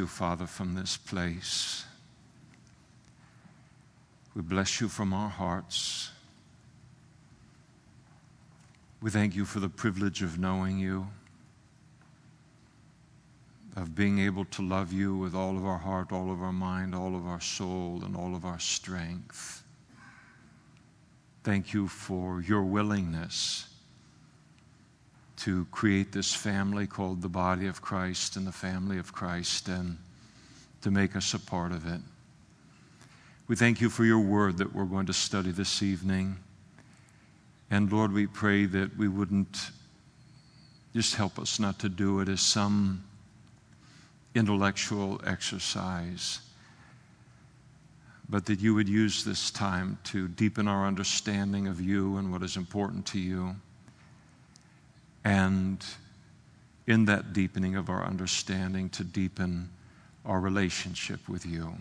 you, Father, from this place. We bless you from our hearts. We thank you for the privilege of knowing you, of being able to love you with all of our heart, all of our mind, all of our soul, and all of our strength. Thank you for your willingness to create this family called the body of Christ and the family of Christ and to make us a part of it. We thank you for your word that we're going to study this evening. And Lord, we pray that we wouldn't just help us not to do it as some intellectual exercise, but that you would use this time to deepen our understanding of you and what is important to you. And in that deepening of our understanding, to deepen our relationship with you.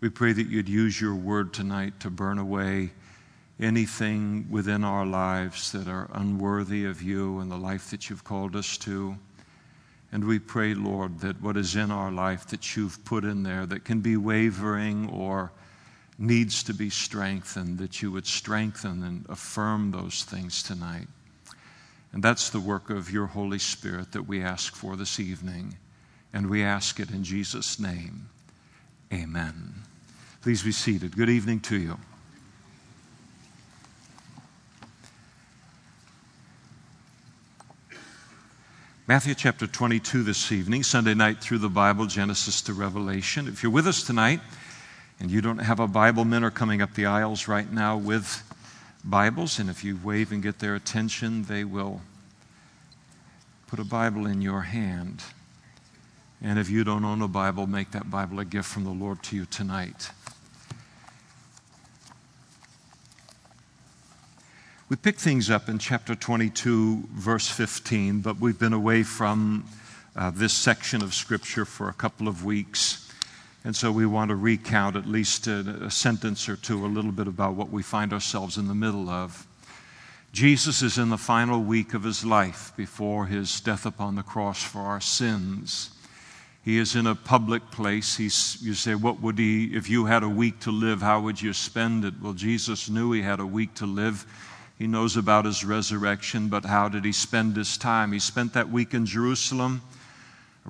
We pray that you'd use your word tonight to burn away anything within our lives that are unworthy of you and the life that you've called us to. And we pray, Lord, that what is in our life that you've put in there that can be wavering or needs to be strengthened, that you would strengthen and affirm those things tonight. And that's the work of your Holy Spirit that we ask for this evening. And we ask it in Jesus' name. Amen. Please be seated. Good evening to you. Matthew chapter 22 this evening, Sunday night through the Bible, Genesis to Revelation. If you're with us tonight and you don't have a Bible, men are coming up the aisles right now with Bibles, and if you wave and get their attention, they will put a Bible in your hand. And if you don't own a Bible, make that Bible a gift from the Lord to you tonight. We pick things up in chapter 22, verse 15, but we've been away from uh, this section of Scripture for a couple of weeks. And so we want to recount at least a, a, sentence or two, a little bit about what we find ourselves in the middle of. Jesus is in the final week of his life before his death upon the cross for our sins. He is in a public place. He's, you say, What would he, if you had a week to live, how would you spend it? Well, Jesus knew he had a week to live. He knows about his resurrection, but how did he spend his time? He spent that week in Jerusalem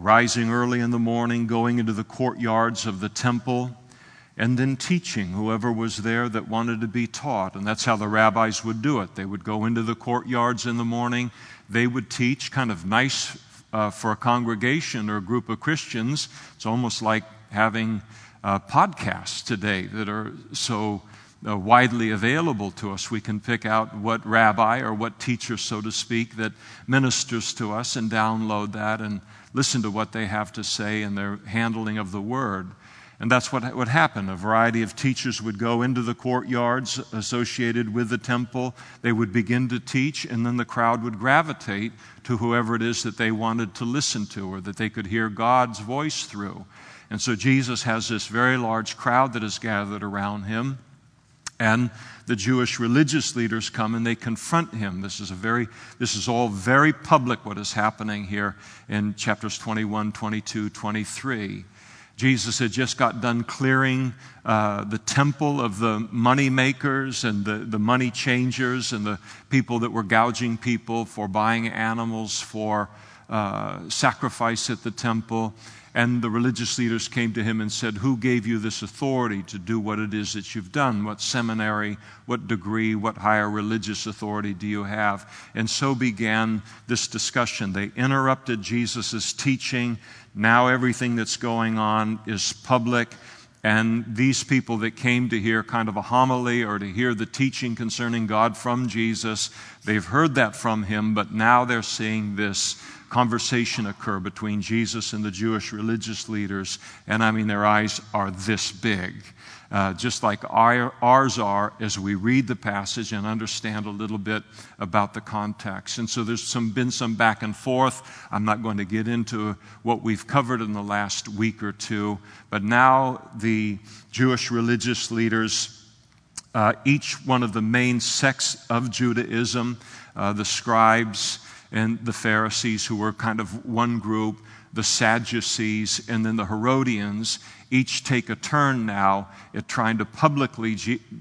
rising early in the morning, going into the courtyards of the temple, and then teaching whoever was there that wanted to be taught. And that's how the rabbis would do it. They would go into the courtyards in the morning, they would teach, kind of nice uh, for a congregation or a group of Christians. It's almost like having uh, podcasts today that are so uh, widely available to us. We can pick out what rabbi or what teacher, so to speak, that ministers to us and download that and listen to what they have to say in their handling of the word. And that's what would happen. A variety of teachers would go into the courtyards associated with the temple. They would begin to teach, and then the crowd would gravitate to whoever it is that they wanted to listen to or that they could hear God's voice through. And so Jesus has this very large crowd that is gathered around him. And the Jewish religious leaders come and they confront him. This is, a very, this is all very public what is happening here in chapters 21, 22, 23. Jesus had just got done clearing uh, the temple of the money makers and the, the money changers and the people that were gouging people for buying animals for uh, sacrifice at the temple. And the religious leaders came to him and said, Who gave you this authority to do what it is that you've done? What seminary, what degree, what higher religious authority do you have? And so began this discussion. They interrupted Jesus' teaching. Now everything that's going on is public. And these people that came to hear kind of a homily or to hear the teaching concerning God from Jesus, they've heard that from him, but now they're seeing this conversation occur between Jesus and the Jewish religious leaders. And I mean, their eyes are this big. Uh, just like our, ours are as we read the passage and understand a little bit about the context. And so there's some, been some back and forth. I'm not going to get into what we've covered in the last week or two, but now the Jewish religious leaders. Uh, each one of the main sects of Judaism, uh, the scribes, and the Pharisees, who were kind of one group, the Sadducees, and then the Herodians each take a turn now at trying to publicly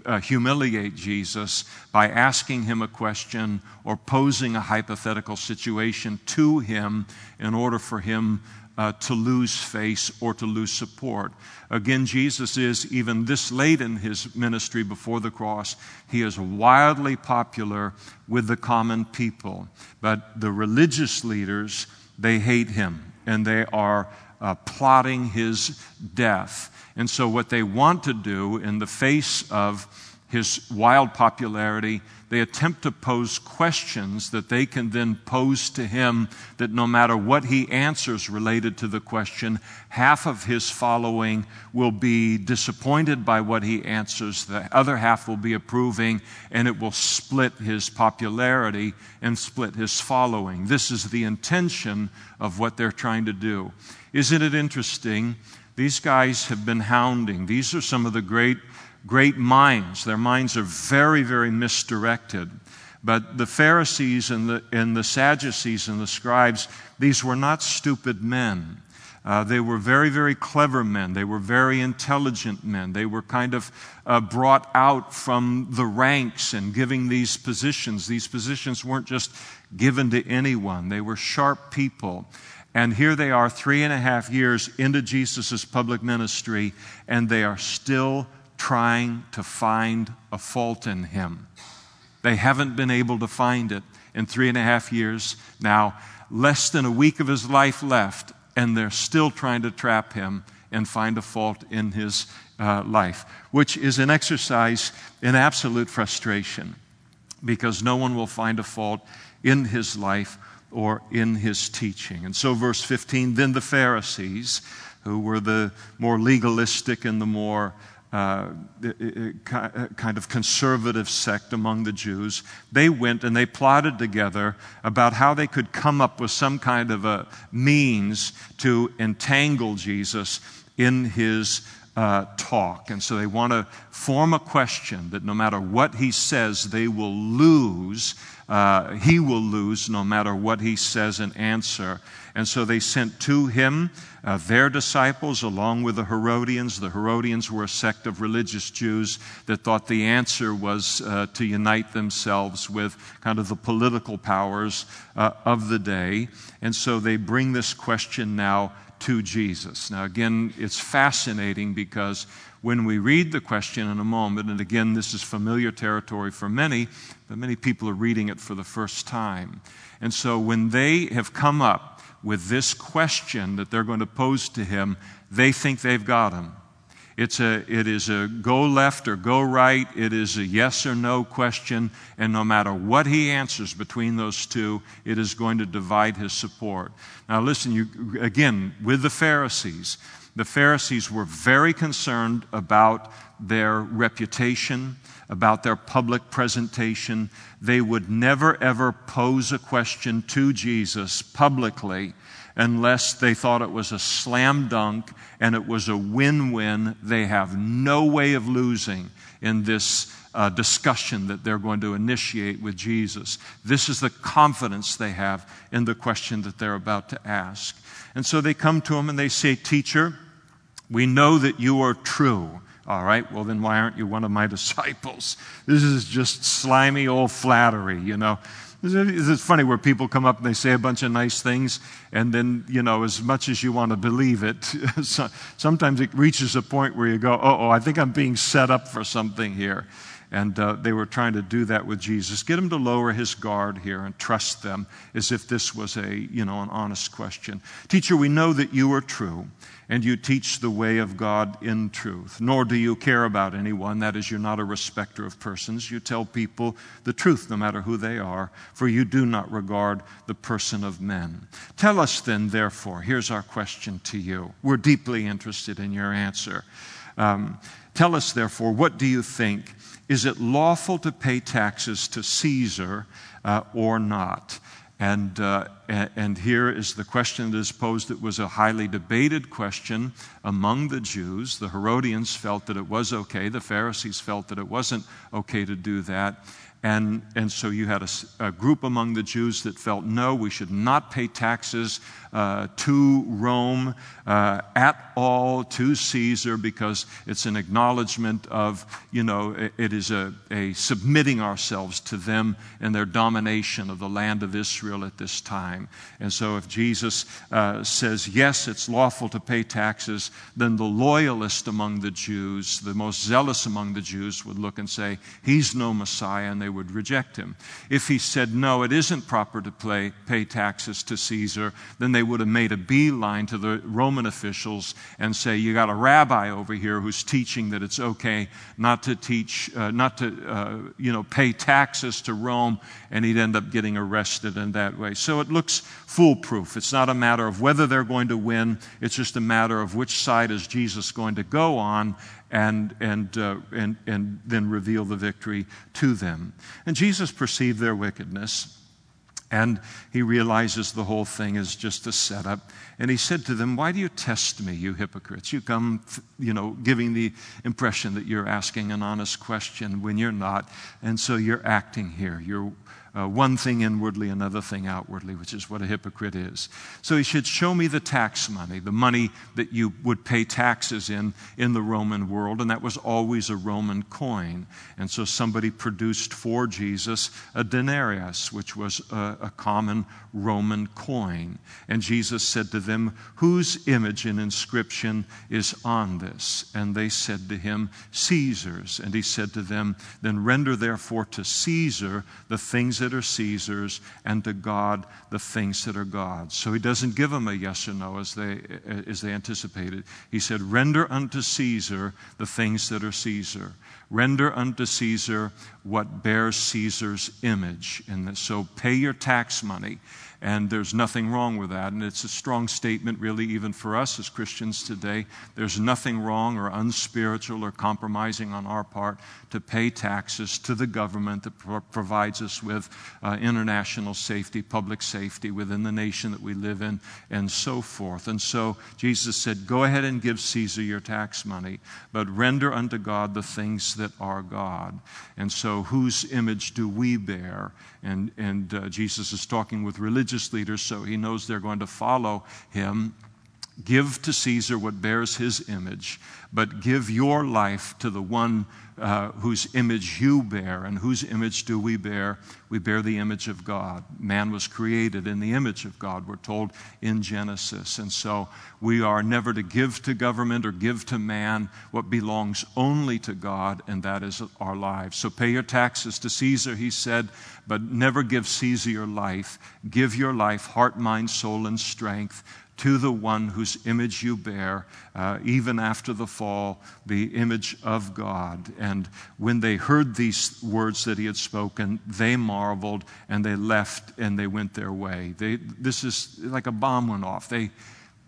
uh, humiliate Jesus by asking him a question or posing a hypothetical situation to him in order for him uh, to lose face or to lose support. Again, Jesus is, even this late in his ministry before the cross, he is wildly popular with the common people. But the religious leaders, they hate him and they are uh, plotting his death. And so, what they want to do in the face of his wild popularity, they attempt to pose questions that they can then pose to him that no matter what he answers related to the question, half of his following will be disappointed by what he answers, the other half will be approving, and it will split his popularity and split his following. This is the intention of what they're trying to do. Isn't it interesting? These guys have been hounding. These are some of the great great minds. Their minds are very, very misdirected. But the Pharisees and the, and the Sadducees and the scribes, these were not stupid men. Uh, they were very, very clever men. They were very intelligent men. They were kind of uh, brought out from the ranks and giving these positions. These positions weren't just given to anyone, they were sharp people. And here they are, three and a half years into Jesus' public ministry, and they are still trying to find a fault in him. They haven't been able to find it in three and a half years. Now, less than a week of his life left, and they're still trying to trap him and find a fault in his uh, life, which is an exercise in absolute frustration because no one will find a fault in his life or in his teaching. And so, verse 15 then the Pharisees, who were the more legalistic and the more uh, kind of conservative sect among the Jews, they went and they plotted together about how they could come up with some kind of a means to entangle Jesus in his uh, talk. And so they want to form a question that no matter what he says, they will lose. Uh, he will lose no matter what he says and answer. And so they sent to him uh, their disciples along with the Herodians. The Herodians were a sect of religious Jews that thought the answer was uh, to unite themselves with kind of the political powers uh, of the day. And so they bring this question now to Jesus. Now, again, it's fascinating because when we read the question in a moment, and again, this is familiar territory for many, but many people are reading it for the first time. And so when they have come up with this question that they're going to pose to him, they think they've got him. It's a, it is a go left or go right. It is a yes or no question. And no matter what he answers between those two, it is going to divide his support. Now, listen, you, again, with the Pharisees, the Pharisees were very concerned about their reputation, about their public presentation. They would never, ever pose a question to Jesus publicly unless they thought it was a slam dunk and it was a win win. They have no way of losing in this uh, discussion that they're going to initiate with Jesus. This is the confidence they have in the question that they're about to ask. And so they come to him and they say, Teacher, we know that you are true all right, well, then why aren't you one of my disciples? This is just slimy old flattery, you know. It's funny where people come up and they say a bunch of nice things, and then, you know, as much as you want to believe it, sometimes it reaches a point where you go, oh, I think I'm being set up for something here. And uh, they were trying to do that with Jesus. Get him to lower his guard here and trust them as if this was a, you know, an honest question. Teacher, we know that you are true and you teach the way of God in truth. Nor do you care about anyone. That is, you're not a respecter of persons. You tell people the truth, no matter who they are, for you do not regard the person of men. Tell us then, therefore, here's our question to you. We're deeply interested in your answer. Um, tell us, therefore, what do you think? Is it lawful to pay taxes to Caesar uh, or not? And, uh, and here is the question that is posed. It was a highly debated question among the Jews. The Herodians felt that it was okay, the Pharisees felt that it wasn't okay to do that. And, and so you had a, a, group among the Jews that felt, no, we should not pay taxes uh, to Rome uh, at all, to Caesar, because it's an acknowledgement of, you know, it, is a, a submitting ourselves to them and their domination of the land of Israel at this time. And so if Jesus uh, says, yes, it's lawful to pay taxes, then the loyalist among the Jews, the most zealous among the Jews, would look and say, he's no Messiah, and they would reject him. If he said, no, it isn't proper to pay taxes to Caesar, then they would have made a beeline to the Roman officials and say, you got a rabbi over here who's teaching that it's okay not to teach, uh, not to, uh, you know, pay taxes to Rome, and he'd end up getting arrested in that way. So it looks foolproof. It's not a matter of whether they're going to win, it's just a matter of which side is Jesus going to go on and, and, uh, and, and then reveal the victory to them. And Jesus perceived their wickedness. And he realizes the whole thing is just a setup. And he said to them, Why do you test me, you hypocrites? You come, you know, giving the impression that you're asking an honest question when you're not. And so you're acting here. You're uh, one thing inwardly, another thing outwardly, which is what a hypocrite is. So he should show me the tax money, the money that you would pay taxes in in the Roman world, and that was always a Roman coin. And so somebody produced for Jesus a denarius, which was a, a common Roman coin. And Jesus said to them, Whose image and inscription is on this? And they said to him, Caesar's. And he said to them, Then render therefore to Caesar the things that are Caesar's, and to God the things that are God's. So he doesn't give them a yes or no as they, as they anticipated. He said, Render unto Caesar the things that are Caesar. Render unto Caesar what bears Caesar's image. And so pay your tax money. And there's nothing wrong with that. And it's a strong statement, really, even for us as Christians today. There's nothing wrong or unspiritual or compromising on our part to pay taxes to the government that pro- provides us with uh, international safety, public safety within the nation that we live in, and so forth. And so Jesus said, Go ahead and give Caesar your tax money, but render unto God the things that are God. And so, whose image do we bear? And, and uh, Jesus is talking with religious leaders, so he knows they're going to follow him. Give to Caesar what bears his image, but give your life to the one uh, whose image you bear. And whose image do we bear? We bear the image of God. Man was created in the image of God, we're told in Genesis. And so we are never to give to government or give to man what belongs only to God, and that is our lives. So pay your taxes to Caesar, he said, but never give Caesar your life. Give your life, heart, mind, soul, and strength to the one whose image you bear, uh, even after the fall, the image of God. And when they heard these words that he had spoken, they marveled and they left and they went their way. They, this is like a bomb went off. They,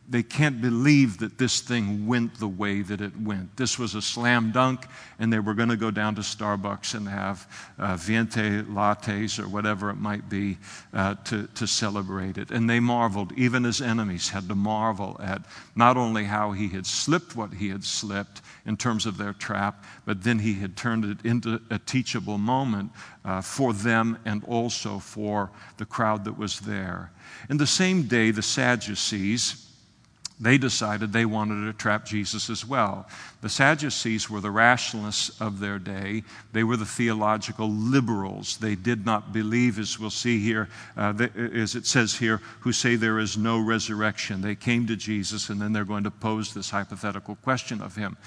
they can't believe that this thing went the way that it went. This was a slam dunk, and they were going to go down to Starbucks and have uh, Venti lattes or whatever it might be uh, to, to celebrate it. And they marveled, even his enemies had to marvel at not only how he had slipped what he had slipped in terms of their trap, but then he had turned it into a teachable moment uh, for them and also for the crowd that was there. In the same day, the Sadducees, they decided they wanted to trap Jesus as well. The Sadducees were the rationalists of their day. They were the theological liberals. They did not believe, as we'll see here, uh, as it says here, who say there is no resurrection. They came to Jesus and then they're going to pose this hypothetical question of him.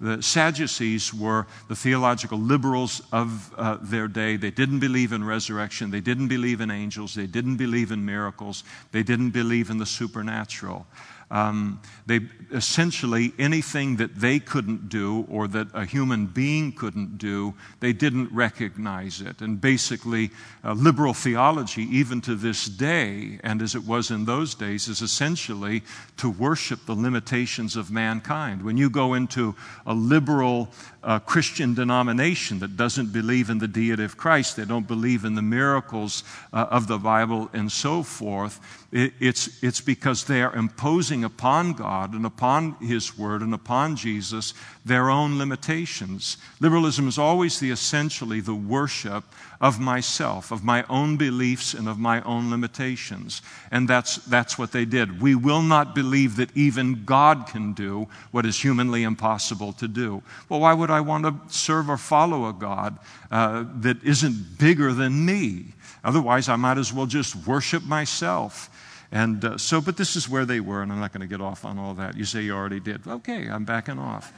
The Sadducees were the theological liberals of uh, their day. They didn't believe in resurrection. They didn't believe in angels. They didn't believe in miracles. They didn't believe in the supernatural. Um, they essentially anything that they couldn't do or that a human being couldn't do, they didn't recognize it. And basically, uh, liberal theology, even to this day, and as it was in those days, is essentially to worship the limitations of mankind. When you go into a liberal uh, Christian denomination that doesn't believe in the deity of Christ, they don't believe in the miracles uh, of the Bible, and so forth It's, it's because they are imposing upon God and upon His Word and upon Jesus their own limitations. Liberalism is always the essentially the worship of myself, of my own beliefs and of my own limitations. And that's, that's what they did. We will not believe that even God can do what is humanly impossible to do. Well, why would I want to serve or follow a God uh, that isn't bigger than me? Otherwise, I might as well just worship myself. And uh, so, but this is where they were, and I'm not going to get off on all that. You say you already did. Okay, I'm backing off.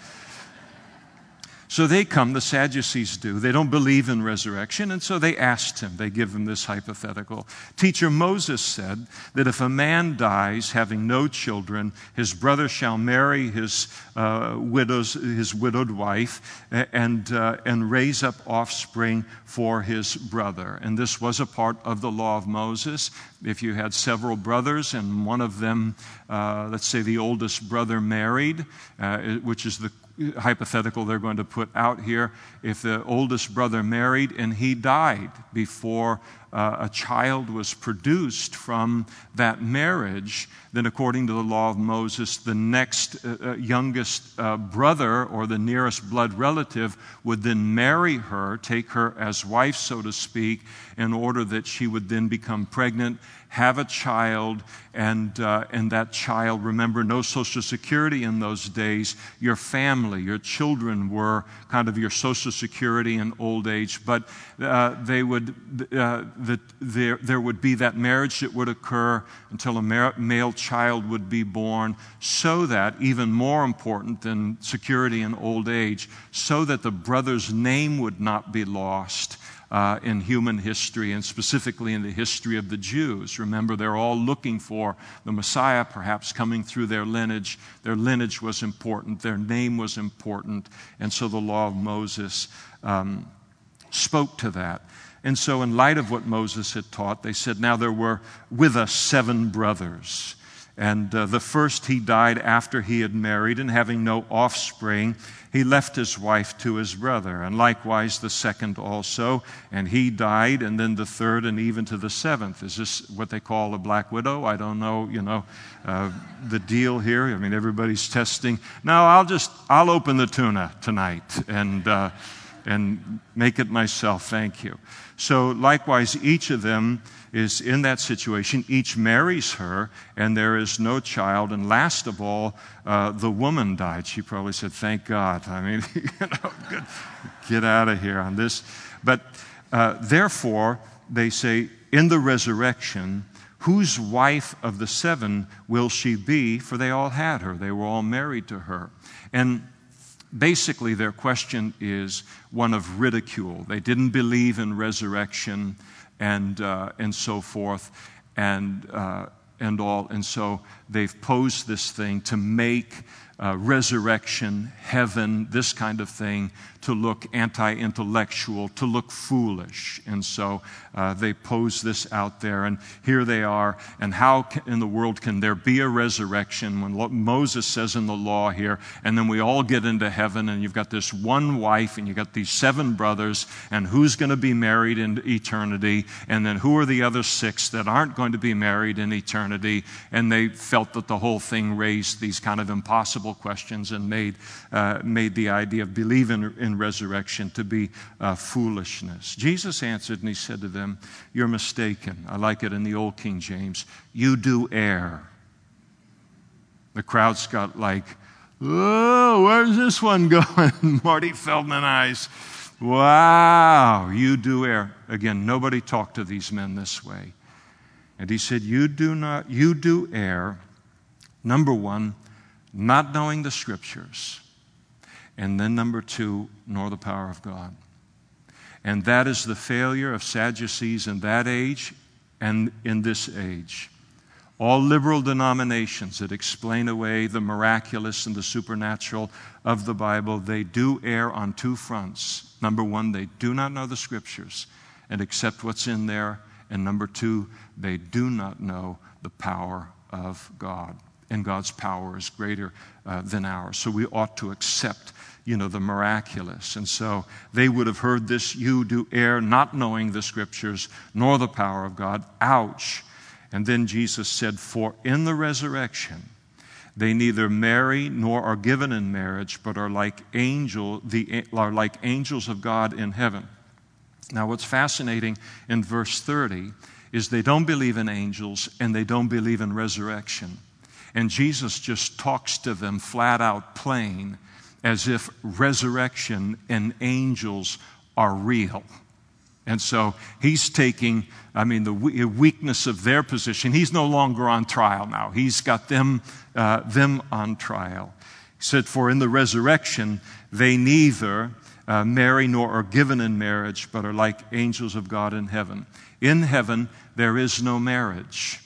So they come, the Sadducees do. They don't believe in resurrection, and so they asked him. They give him this hypothetical. Teacher Moses said that if a man dies having no children, his brother shall marry his, uh, widow's, his widowed wife and, uh, and raise up offspring for his brother. And this was a part of the law of Moses. If you had several brothers and one of them, uh, let's say the oldest brother married, uh, which is the hypothetical they're going to put out here. If the oldest brother married and he died before uh, a child was produced from that marriage, then according to the law of Moses, the next uh, uh, youngest uh, brother or the nearest blood relative would then marry her, take her as wife, so to speak, in order that she would then become pregnant have a child, and, uh, and that child, remember, no Social Security in those days. Your family, your children were kind of your Social Security in old age, but uh, they would, uh, the, there, there would be that marriage that would occur until a male child would be born, so that, even more important than security in old age, so that the brother's name would not be lost uh, in human history and specifically in the history of the Jews. Remember, they're all looking for the Messiah, perhaps coming through their lineage. Their lineage was important, their name was important, and so the law of Moses um, spoke to that. And so, in light of what Moses had taught, they said, Now there were with us seven brothers. And uh, the first he died after he had married, and having no offspring, he left his wife to his brother. And likewise the second also, and he died, and then the third, and even to the seventh. Is this what they call a black widow? I don't know, you know, uh, the deal here. I mean, everybody's testing. Now, I'll just, I'll open the tuna tonight and, uh, and make it myself. Thank you. So, likewise, each of them is in that situation. Each marries her, and there is no child. And last of all, uh, the woman died. She probably said, Thank God. I mean, you know, get out of here on this. But uh, therefore, they say, in the resurrection, whose wife of the seven will she be? For they all had her, they were all married to her. And basically, their question is one of ridicule. They didn't believe in resurrection and, uh, and so forth, and, uh, and all. And so they've posed this thing to make uh, resurrection, heaven, this kind of thing, to look anti intellectual, to look foolish. And so uh, they pose this out there, and here they are. And how in the world can there be a resurrection when Moses says in the law here, and then we all get into heaven, and you've got this one wife, and you've got these seven brothers, and who's going to be married in eternity? And then who are the other six that aren't going to be married in eternity? And they felt that the whole thing raised these kind of impossible questions and made, uh, made the idea of believing in resurrection to be uh, foolishness. Jesus answered and he said to them, You're mistaken. I like it in the Old King James. You do err. The crowds got like, Oh, where's this one going? Marty Feldman eyes. Wow, you do err. Again, nobody talked to these men this way. And he said, You do not, you do err. Number one, not knowing the scriptures. And then, number two, nor the power of God. And that is the failure of Sadducees in that age and in this age. All liberal denominations that explain away the miraculous and the supernatural of the Bible, they do err on two fronts. Number one, they do not know the scriptures and accept what's in there. And number two, they do not know the power of God. And God's power is greater uh, than ours. So we ought to accept you know, the miraculous. And so they would have heard this, you do err, not knowing the scriptures, nor the power of God. Ouch. And then Jesus said, For in the resurrection, they neither marry nor are given in marriage, but are like, angel, the, are like angels of God in heaven. Now, what's fascinating in verse 30 is they don't believe in angels and they don't believe in resurrection. And Jesus just talks to them flat out plain as if resurrection and angels are real. And so he's taking, I mean, the weakness of their position. He's no longer on trial now. He's got them, uh, them on trial. He said, For in the resurrection, they neither uh, marry nor are given in marriage, but are like angels of God in heaven. In heaven, there is no marriage.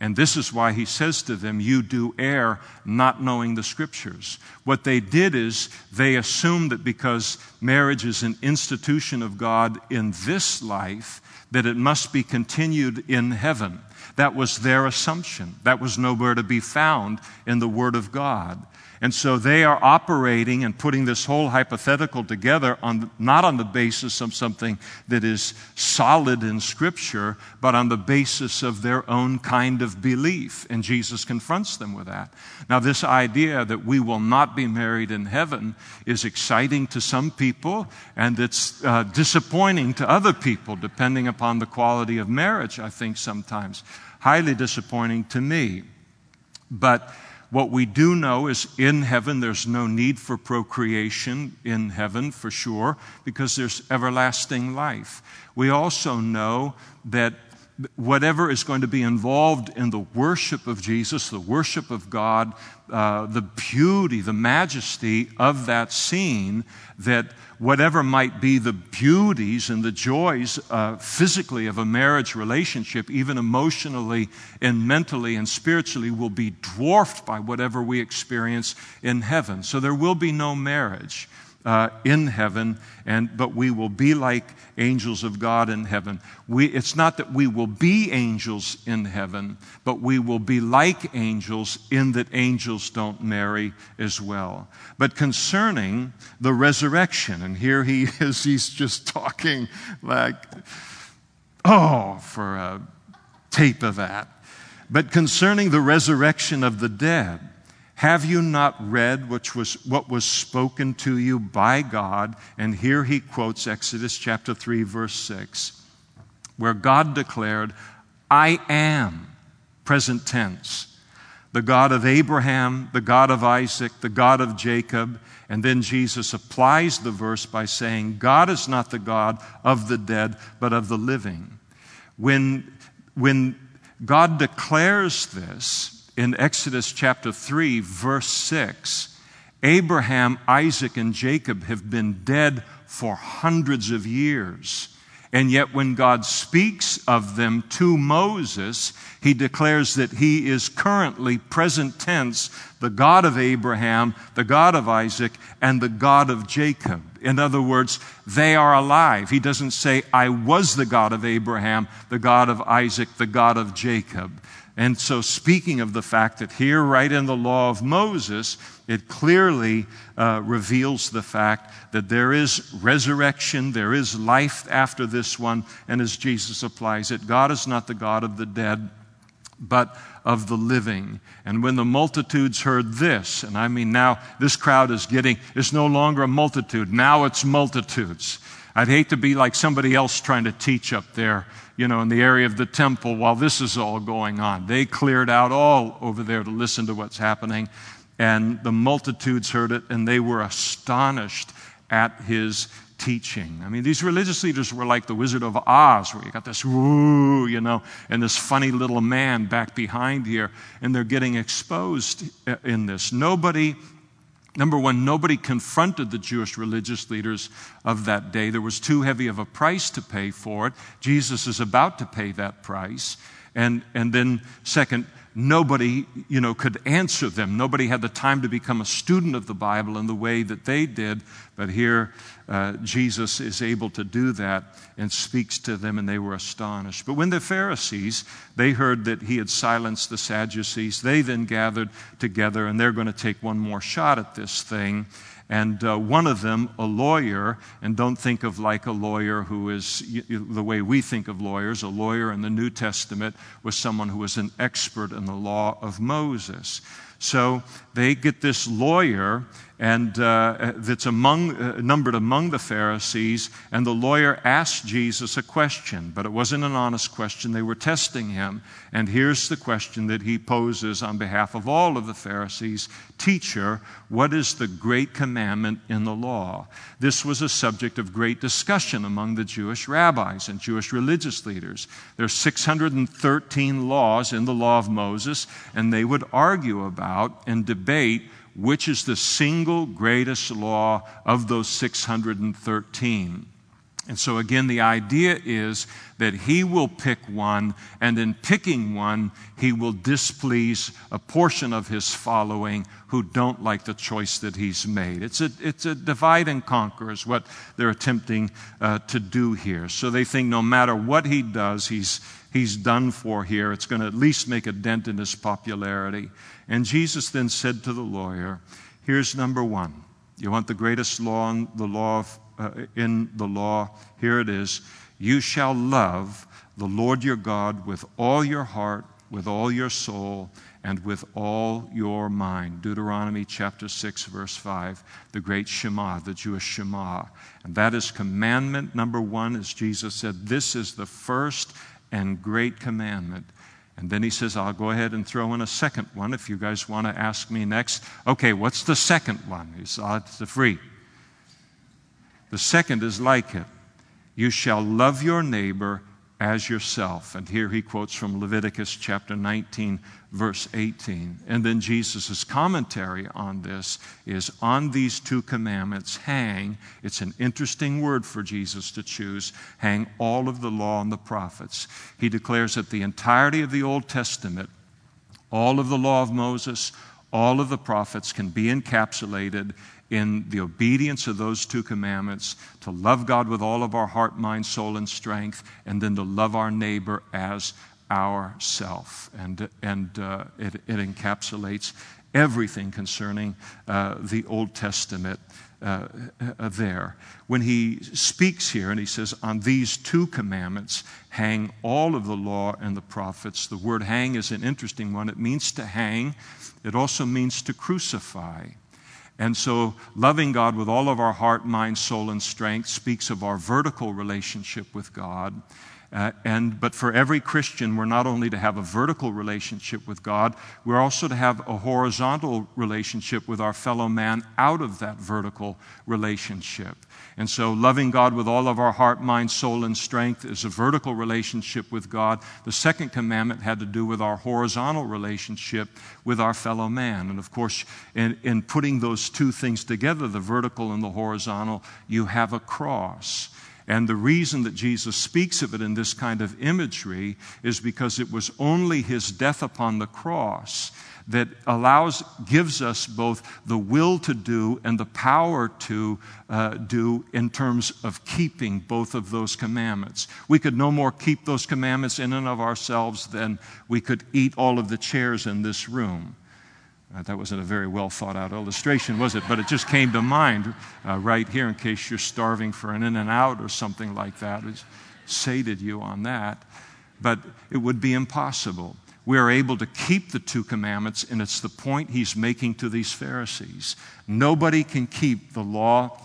And this is why he says to them, You do err not knowing the scriptures. What they did is they assumed that because marriage is an institution of God in this life, that it must be continued in heaven. That was their assumption. That was nowhere to be found in the Word of God. And so they are operating and putting this whole hypothetical together on, not on the basis of something that is solid in Scripture, but on the basis of their own kind of belief. And Jesus confronts them with that. Now, this idea that we will not be married in heaven is exciting to some people, and it's uh, disappointing to other people, depending upon the quality of marriage, I think sometimes. Highly disappointing to me. But what we do know is in heaven, there's no need for procreation in heaven for sure, because there's everlasting life. We also know that whatever is going to be involved in the worship of Jesus, the worship of God, uh, the beauty, the majesty of that scene, that whatever might be the beauties and the joys uh, physically of a marriage relationship, even emotionally and mentally and spiritually, will be dwarfed by whatever we experience in heaven. So there will be no marriage uh, in heaven, and, but we will be like angels of God in heaven. We, it's not that we will be angels in heaven, but we will be like angels in that angels don't marry as well. But concerning the resurrection, and here he is, he's just talking like, oh, for a tape of that. But concerning the resurrection of the dead, have you not read which was, what was spoken to you by God? And here he quotes Exodus chapter 3, verse 6, where God declared, I am, present tense, the God of Abraham, the God of Isaac, the God of Jacob. And then Jesus applies the verse by saying, God is not the God of the dead, but of the living. When, when God declares this, in Exodus chapter 3, verse 6, Abraham, Isaac, and Jacob have been dead for hundreds of years. And yet, when God speaks of them to Moses, he declares that he is currently, present tense, the God of Abraham, the God of Isaac, and the God of Jacob. In other words, they are alive. He doesn't say, I was the God of Abraham, the God of Isaac, the God of Jacob. And so, speaking of the fact that here, right in the law of Moses, it clearly uh, reveals the fact that there is resurrection, there is life after this one, and as Jesus applies it, God is not the God of the dead, but of the living. And when the multitudes heard this, and I mean now this crowd is getting, it's no longer a multitude, now it's multitudes. I'd hate to be like somebody else trying to teach up there you know, in the area of the temple while this is all going on. They cleared out all over there to listen to what's happening. And the multitudes heard it and they were astonished at his teaching. I mean, these religious leaders were like the Wizard of Oz, where you got this woo, you know, and this funny little man back behind here, and they're getting exposed in this. Nobody Number one, nobody confronted the Jewish religious leaders of that day. There was too heavy of a price to pay for it. Jesus is about to pay that price. And, and then, second, nobody you know, could answer them. Nobody had the time to become a student of the Bible in the way that they did. But here, uh, Jesus is able to do that and speaks to them, and they were astonished. But when the Pharisees, they heard that he had silenced the Sadducees, they then gathered together, and they're going to take one more shot at this thing. And uh, one of them, a lawyer, and don't think of like a lawyer who is the way we think of lawyers. A lawyer in the New Testament was someone who was an expert in the law of Moses. So they get this lawyer, and uh, that's among, uh, numbered among the Pharisees, and the lawyer asked Jesus a question, but it wasn't an honest question. They were testing him. And here's the question that he poses on behalf of all of the Pharisees Teacher, what is the great commandment in the law? This was a subject of great discussion among the Jewish rabbis and Jewish religious leaders. There are 613 laws in the law of Moses, and they would argue about and debate which is the single greatest law of those 613. And so, again, the idea is that he will pick one, and in picking one, he will displease a portion of his following who don't like the choice that he's made. It's a, it's a divide and conquer, is what they're attempting uh, to do here. So they think no matter what he does, he's, he's done for here. It's going to at least make a dent in his popularity. And Jesus then said to the lawyer, Here's number one. You want the greatest law in the law, of, uh, in the law? Here it is. You shall love the Lord your God with all your heart, with all your soul, and with all your mind. Deuteronomy chapter 6, verse 5, the great Shema, the Jewish Shema. And that is commandment number one, as Jesus said, this is the first and great commandment. And then he says, I'll go ahead and throw in a second one if you guys want to ask me next. Okay, what's the second one? He said, oh, ah, it's the free. The second is like it. You shall love your neighbor as yourself. And here he quotes from Leviticus chapter 19, verse 18. And then Jesus' commentary on this is on these two commandments hang, it's an interesting word for Jesus to choose, hang all of the law and the prophets. He declares that the entirety of the Old Testament, all of the law of Moses, all of the prophets can be encapsulated in the obedience of those two commandments to love God with all of our heart, mind, soul, and strength, and then to love our neighbor as ourself. And, and uh, it, it, encapsulates everything concerning uh, the Old Testament. Uh, uh, there. When he speaks here and he says, On these two commandments hang all of the law and the prophets, the word hang is an interesting one. It means to hang, it also means to crucify. And so, loving God with all of our heart, mind, soul, and strength speaks of our vertical relationship with God. Uh, and, but for every Christian, we're not only to have a vertical relationship with God, we're also to have a horizontal relationship with our fellow man out of that vertical relationship. And so, loving God with all of our heart, mind, soul, and strength is a vertical relationship with God. The second commandment had to do with our horizontal relationship with our fellow man. And of course, in, in putting those two things together, the vertical and the horizontal, you have a cross. And the reason that Jesus speaks of it in this kind of imagery is because it was only his death upon the cross that allows, gives us both the will to do and the power to uh, do in terms of keeping both of those commandments. We could no more keep those commandments in and of ourselves than we could eat all of the chairs in this room. Uh, that wasn't a very well thought out illustration, was it? But it just came to mind uh, right here in case you're starving for an In-N-Out or something like that. It sated you on that. But it would be impossible. We are able to keep the two commandments, and it's the point he's making to these Pharisees. Nobody can keep the law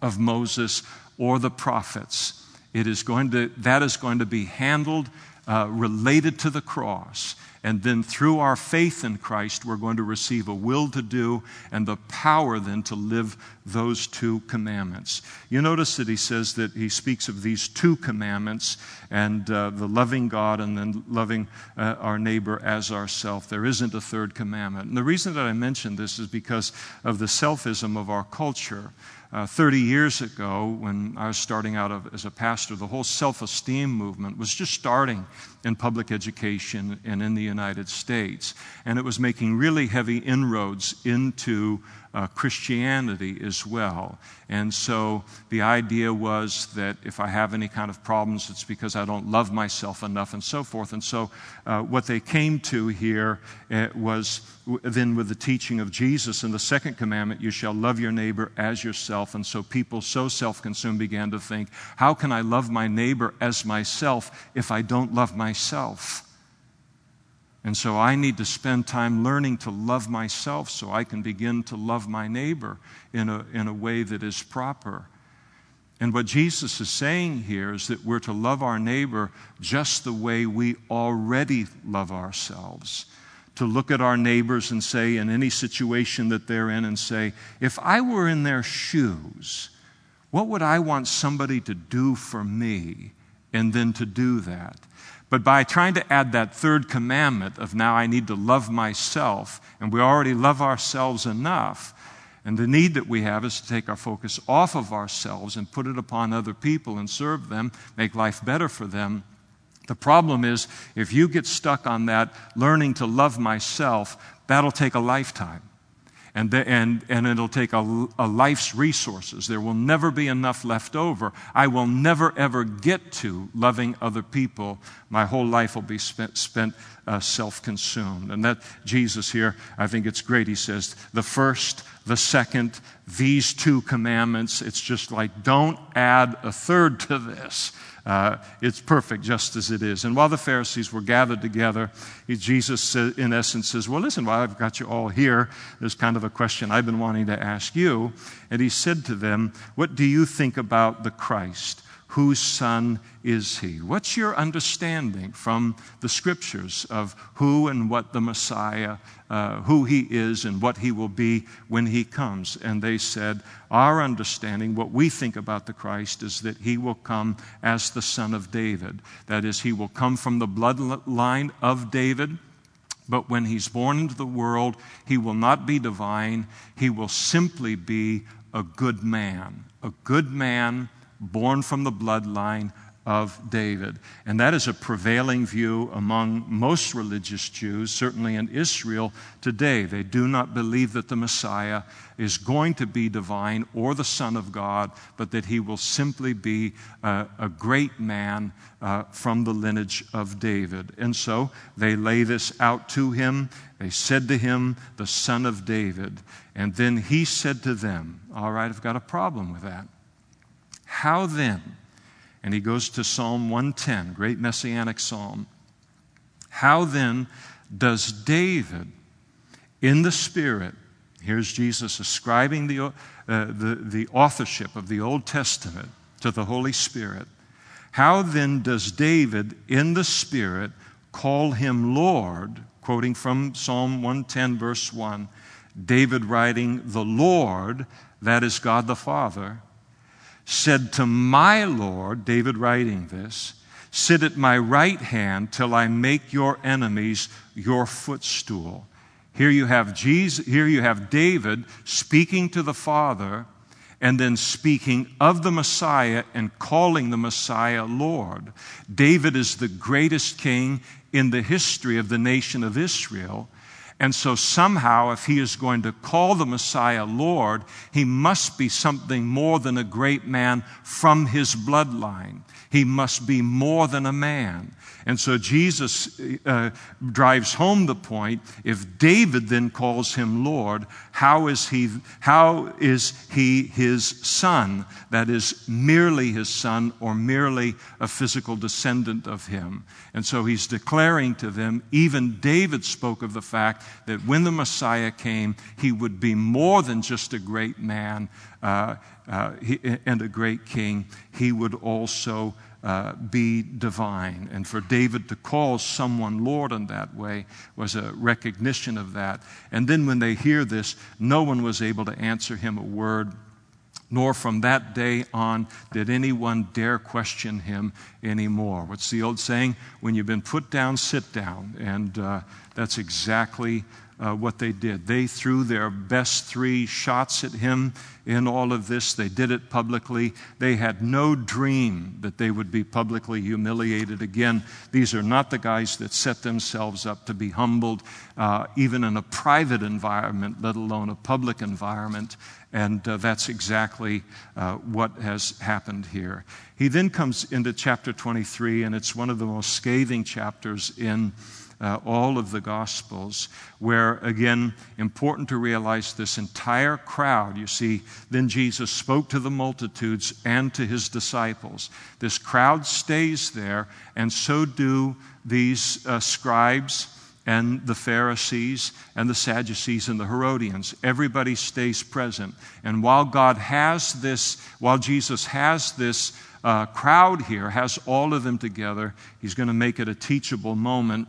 of Moses or the prophets. It is going to, that is going to be handled uh, related to the cross. And then through our faith in Christ, we're going to receive a will to do and the power then to live those two commandments. You notice that he says that he speaks of these two commandments and uh, the loving God and then loving uh, our neighbor as ourself. There isn't a third commandment. And the reason that I mention this is because of the selfism of our culture. Uh, 30 years ago, when I was starting out of, as a pastor, the whole self esteem movement was just starting in public education and in the United States. And it was making really heavy inroads into uh, Christianity as well. And so the idea was that if I have any kind of problems, it's because I don't love myself enough and so forth. And so uh, what they came to here uh, was then with the teaching of Jesus in the second commandment, you shall love your neighbor as yourself. And so people so self consumed began to think, how can I love my neighbor as myself if I don't love myself? And so I need to spend time learning to love myself so I can begin to love my neighbor in a, in a way that is proper. And what Jesus is saying here is that we're to love our neighbor just the way we already love ourselves. To look at our neighbors and say, in any situation that they're in, and say, if I were in their shoes, what would I want somebody to do for me? And then to do that. But by trying to add that third commandment of now I need to love myself, and we already love ourselves enough, and the need that we have is to take our focus off of ourselves and put it upon other people and serve them, make life better for them. The problem is, if you get stuck on that learning to love myself, that'll take a lifetime and, the, and, and it'll take a, a life's resources. There will never be enough left over. I will never, ever get to loving other people. My whole life will be spent, spent uh, self consumed. And that Jesus here, I think it's great. He says, the first, the second, these two commandments. It's just like, don't add a third to this. Uh, it's perfect just as it is. And while the Pharisees were gathered together, Jesus, in essence, says, Well, listen, while I've got you all here, there's kind of a question I've been wanting to ask you. And he said to them, What do you think about the Christ? Whose son is he? What's your understanding from the scriptures of who and what the Messiah, uh, who he is and what he will be when he comes? And they said, Our understanding, what we think about the Christ, is that he will come as the son of David. That is, he will come from the bloodline of David. But when he's born into the world, he will not be divine. He will simply be a good man. A good man born from the bloodline of David. And that is a prevailing view among most religious Jews, certainly in Israel today. They do not believe that the Messiah is going to be divine or the Son of God, but that he will simply be a, a great man uh, from the lineage of David. And so they lay this out to him. They said to him, the Son of David. And then he said to them, All right, I've got a problem with that. How then? And he goes to Psalm 110, great messianic psalm. How then does David, in the Spirit, here's Jesus ascribing the, uh, the, the authorship of the Old Testament to the Holy Spirit. How then does David, in the Spirit, call him Lord? Quoting from Psalm 110, verse 1. David writing, The Lord, that is God the Father, said to my Lord, David writing this, Sit at my right hand till I make your enemies your footstool. Here you have Jesus, here you have David speaking to the Father and then speaking of the Messiah and calling the Messiah Lord. David is the greatest king in the history of the nation of Israel. And so, somehow, if he is going to call the Messiah Lord, he must be something more than a great man from his bloodline. He must be more than a man. And so Jesus uh, drives home the point if David then calls him Lord, how is, he, how is he his son? That is, merely his son or merely a physical descendant of him. And so he's declaring to them, even David spoke of the fact that when the Messiah came, he would be more than just a great man uh, uh, and a great king, he would also uh, be divine. And for David to call someone Lord in that way was a recognition of that. And then when they hear this, no one was able to answer him a word. Nor from that day on did anyone dare question him anymore. What's the old saying? When you've been put down, sit down. And uh, that's exactly uh, what they did. They threw their best three shots at him in all of this. They did it publicly. They had no dream that they would be publicly humiliated again. These are not the guys that set themselves up to be humbled, uh, even in a private environment, let alone a public environment. And uh, that's exactly uh, what has happened here. He then comes into chapter 23, and it's one of the most scathing chapters in uh, all of the Gospels, where, again, important to realize this entire crowd, you see, then Jesus spoke to the multitudes and to his disciples. This crowd stays there, and so do these uh, scribes and the Pharisees and the Sadducees and the Herodians. Everybody stays present. And while God has this, while Jesus has this uh, crowd here, has all of them together, he's going to make it a teachable moment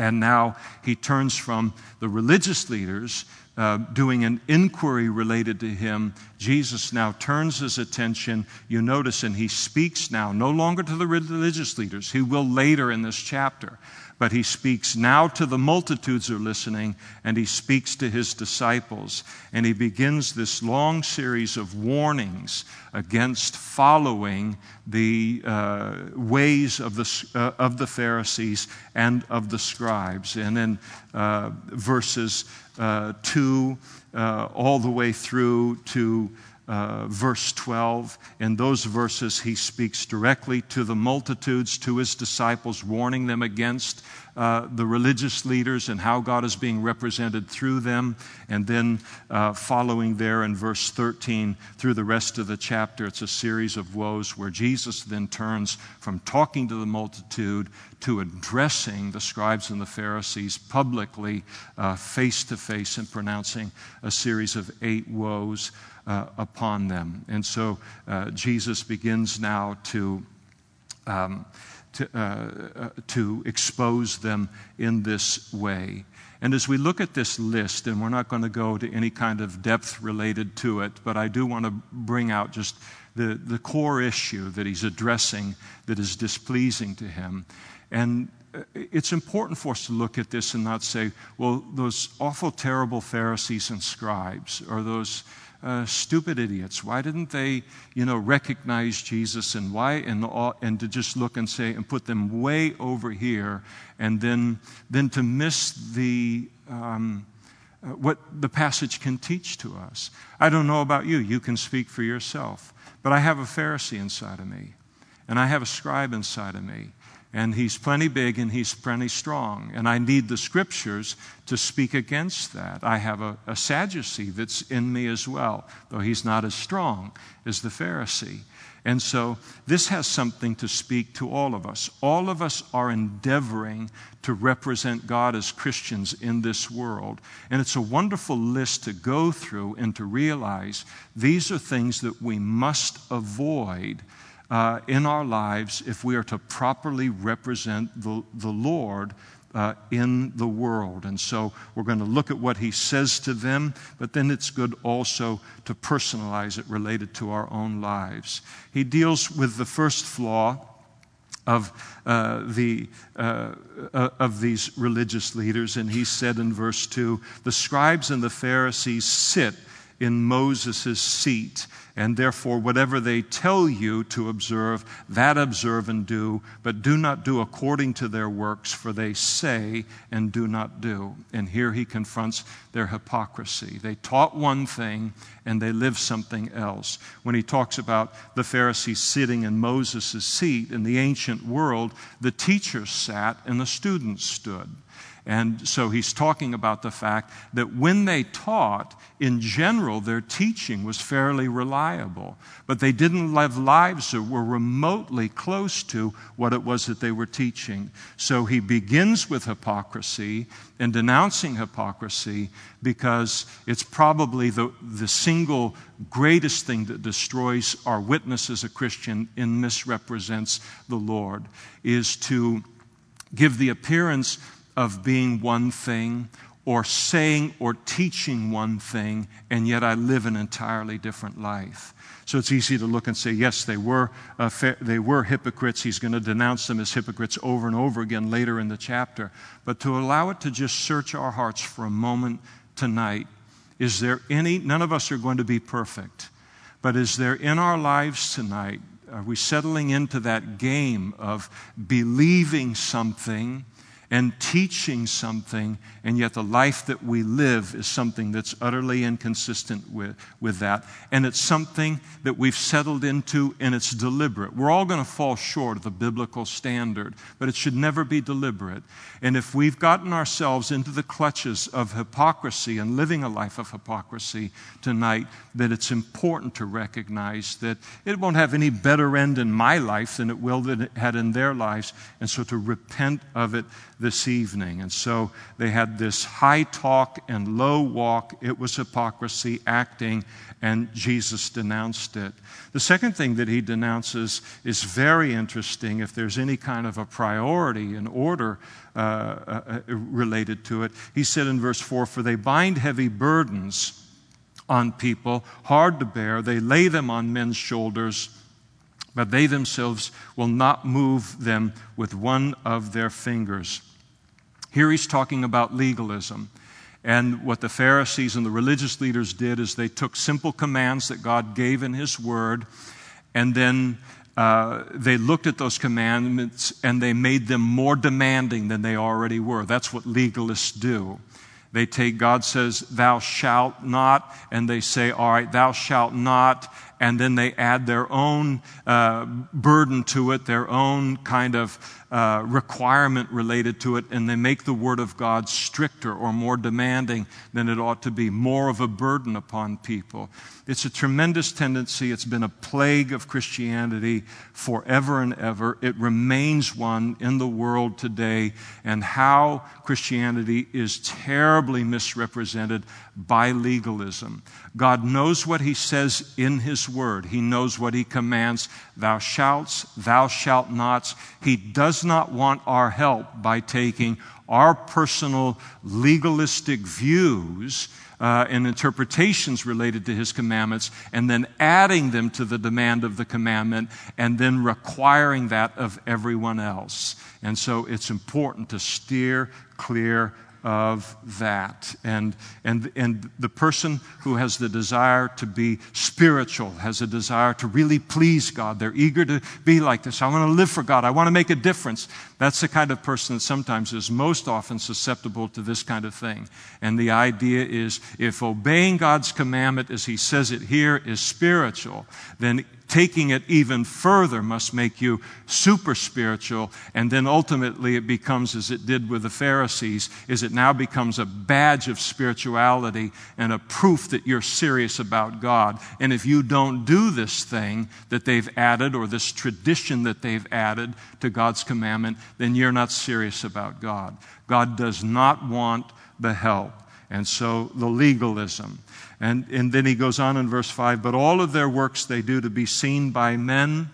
and now he turns from the religious leaders uh, doing an inquiry related to him. Jesus now turns his attention, you notice, and he speaks now no longer to the religious leaders, he will later in this chapter, but he speaks now to the multitudes who are listening, and he speaks to his disciples. And he begins this long series of warnings against following the uh, ways of the, uh, of the Pharisees and of the scribes. And in uh, verses uh, 2 uh, all the way through to uh, verse 12. In those verses, he speaks directly to the multitudes, to his disciples, warning them against uh, the religious leaders and how God is being represented through them. And then uh, following there in verse 13 through the rest of the chapter, it's a series of woes where Jesus then turns from talking to the multitude to addressing the scribes and the Pharisees publicly, face to face, and pronouncing a series of eight woes uh, upon them. And so uh, Jesus begins now to. Um, to, uh, uh, to expose them in this way. And as we look at this list, and we're not going to go to any kind of depth related to it, but I do want to bring out just the, the core issue that he's addressing that is displeasing to him. And uh, it's important for us to look at this and not say, well, those awful, terrible Pharisees and scribes, or those uh, stupid idiots. Why didn't they, you know, recognize Jesus and why, and, and to just look and say, and put them way over here, and then, then to miss the, um, uh, what the passage can teach to us. I don't know about you, you can speak for yourself, but I have a Pharisee inside of me, and I have a scribe inside of me. And he's plenty big and he's plenty strong. And I need the scriptures to speak against that. I have a, a Sadducee that's in me as well, though he's not as strong as the Pharisee. And so this has something to speak to all of us. All of us are endeavoring to represent God as Christians in this world. And it's a wonderful list to go through and to realize these are things that we must avoid uh, in our lives if we are to properly represent the, the Lord uh, in the world. And so we're going to look at what he says to them, but then it's good also to personalize it related to our own lives. He deals with the first flaw of, uh, the, uh, uh, of these religious leaders, and he said in verse 2 the scribes and the Pharisees sit in Moses' seat. And therefore, whatever they tell you to observe, that observe and do, but do not do according to their works, for they say and do not do. And here he confronts their hypocrisy. They taught one thing and they live something else. When he talks about the Pharisees sitting in Moses' seat in the ancient world, the teachers sat and the students stood. And so he's talking about the fact that when they taught, in general, their teaching was fairly reliable, but they didn't live lives that were remotely close to what it was that they were teaching. So he begins with hypocrisy and denouncing hypocrisy because it's probably the, the single greatest thing that destroys our witness as a Christian and misrepresents the Lord, is to give the appearance of being one thing or saying or teaching one thing, and yet I live an entirely different life. So it's easy to look and say, yes, they were, uh, fa- they were hypocrites. He's going to denounce them as hypocrites over and over again later in the chapter. But to allow it to just search our hearts for a moment tonight, is there any, none of us are going to be perfect, but is there in our lives tonight, are we settling into that game of believing something? And teaching something, and yet the life that we live is something that's utterly inconsistent with, with that. And it's something that we've settled into and it's deliberate. We're all going to fall short of the biblical standard, but it should never be deliberate. And if we've gotten ourselves into the clutches of hypocrisy and living a life of hypocrisy tonight, then it's important to recognize that it won't have any better end in my life than it will that it had in their lives. And so to repent of it this evening. And so they had this high talk and low walk. It was hypocrisy acting, and Jesus denounced it. The second thing that he denounces is very interesting if there's any kind of a priority and order uh, uh, uh related to it. He said in verse 4 For they bind heavy burdens on people, hard to bear, they lay them on men's shoulders but they themselves will not move them with one of their fingers. Here he's talking about legalism. And what the Pharisees and the religious leaders did is they took simple commands that God gave in His Word, and then uh, they looked at those commandments and they made them more demanding than they already were. That's what legalists do. They take, God says, thou shalt not, and they say, all right, thou shalt not, and then they add their own uh, burden to it, their own kind of uh, requirement related to it, and they make the Word of God stricter or more demanding than it ought to be, more of a burden upon people. It's a tremendous tendency. It's been a plague of Christianity forever and ever. It remains one in the world today, and how Christianity is terribly misrepresented by legalism. God knows what He says in His Word, He knows what He commands. Thou shalt, thou shalt nots. He does not want our help by taking our personal legalistic views uh, and interpretations related to his commandments, and then adding them to the demand of the commandment, and then requiring that of everyone else. And so it's important to steer clear of that. And, and, and the person who has the desire to be spiritual, has a desire to really please God, they're eager to be like this. I want to live for God. I want to make a difference. That's the kind of person that sometimes is most often susceptible to this kind of thing. And the idea is if obeying God's commandment as he says it here is spiritual, then taking it even further must make you super spiritual. And then ultimately it becomes, as it did with the Pharisees, is it now becomes a badge of spirituality and a proof that you're serious about God. And if you don't do this thing that they've added or this tradition that they've added to God's commandment, then you're not serious about God. God does not want the help. And so the legalism. And, and then he goes on in verse 5 But all of their works they do to be seen by men.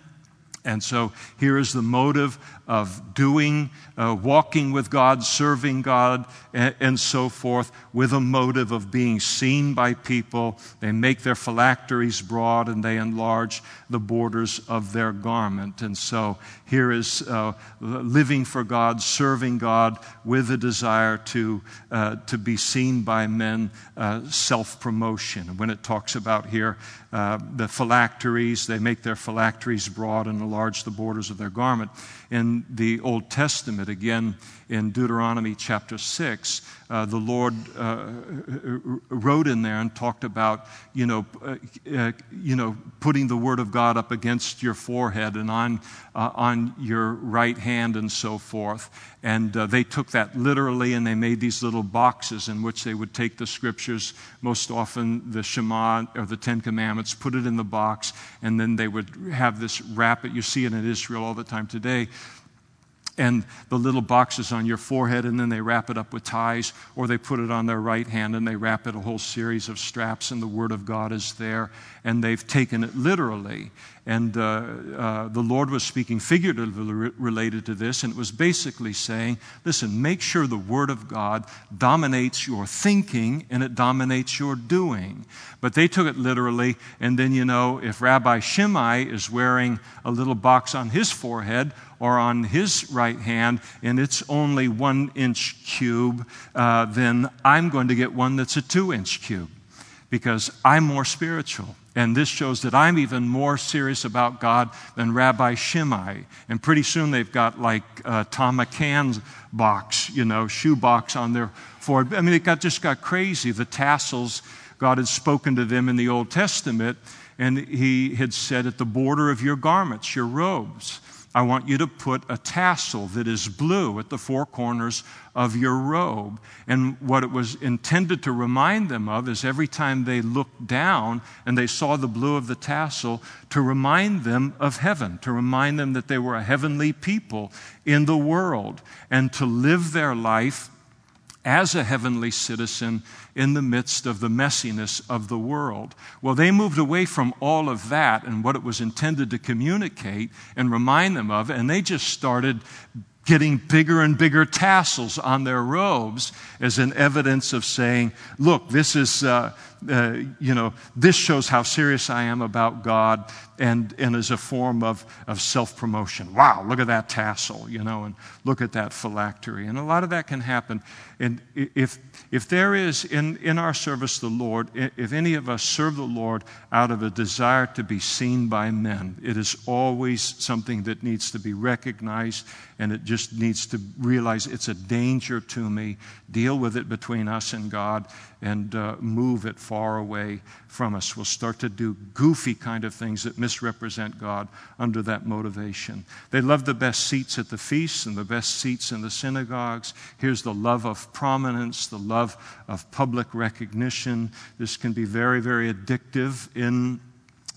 And so here is the motive of doing, uh, walking with God, serving God, and, and, so forth, with a motive of being seen by people. They make their phylacteries broad and they enlarge the borders of their garment. And so here is uh, living for God, serving God with a desire to, uh, to be seen by men, uh, self promotion. When it talks about here uh, the phylacteries, they make their phylacteries broad and enlarge the borders of their garment in the Old Testament, again in Deuteronomy chapter 6, uh, the Lord uh, wrote in there and talked about, you know, uh, uh you know, putting the Word of God up against your forehead and on, uh, on your right hand and so forth. And uh, they took that literally and they made these little boxes in which they would take the scriptures, most often the Shema or the Ten Commandments, put it in the box, and then they would have this wrap it. You see it in Israel all the time today and the little boxes on your forehead, and then they wrap it up with ties, or they put it on their right hand and they wrap it a whole series of straps, and the Word of God is there. And they've taken it literally. And uh, uh, the Lord was speaking figuratively re- related to this, and it was basically saying, listen, make sure the Word of God dominates your thinking and it dominates your doing. But they took it literally, and then, you know, if Rabbi Shammai is wearing a little box on his forehead, or on his right hand and it's only one inch cube, uh, then I'm going to get one that's a two inch cube because I'm more spiritual. And this shows that I'm even more serious about God than Rabbi Shammai. And pretty soon they've got like uh, Thom McAn's box, you know, shoe box on their forehead. I mean, it got, just got crazy. The tassels, God had spoken to them in the Old Testament, and He had said, at the border of your garments, your robes. I want you to put a tassel that is blue at the four corners of your robe. And what it was intended to remind them of is every time they looked down and they saw the blue of the tassel, to remind them of heaven, to remind them that they were a heavenly people in the world, and to live their life as a heavenly citizen in the midst of the messiness of the world. Well, they moved away from all of that and what it was intended to communicate and remind them of, and they just started getting bigger and bigger tassels on their robes as an evidence of saying, look, this is, uh, uh, you know, this shows how serious I am about God and, and as a form of, of self promotion. Wow, look at that tassel, you know, and look at that phylactery. And a lot of that can happen. And if, if there is in, in our service the Lord, if any of us serve the Lord out of a desire to be seen by men, it is always something that needs to be recognized and it just needs to realize it's a danger to me. Deal with it between us and God and uh, move it far away from us. We'll start to do goofy kind of things that misrepresent God under that motivation. They love the best seats at the feasts and the best seats in the synagogues. Here's the love of prominence, the love of public recognition. This can be very, very addictive in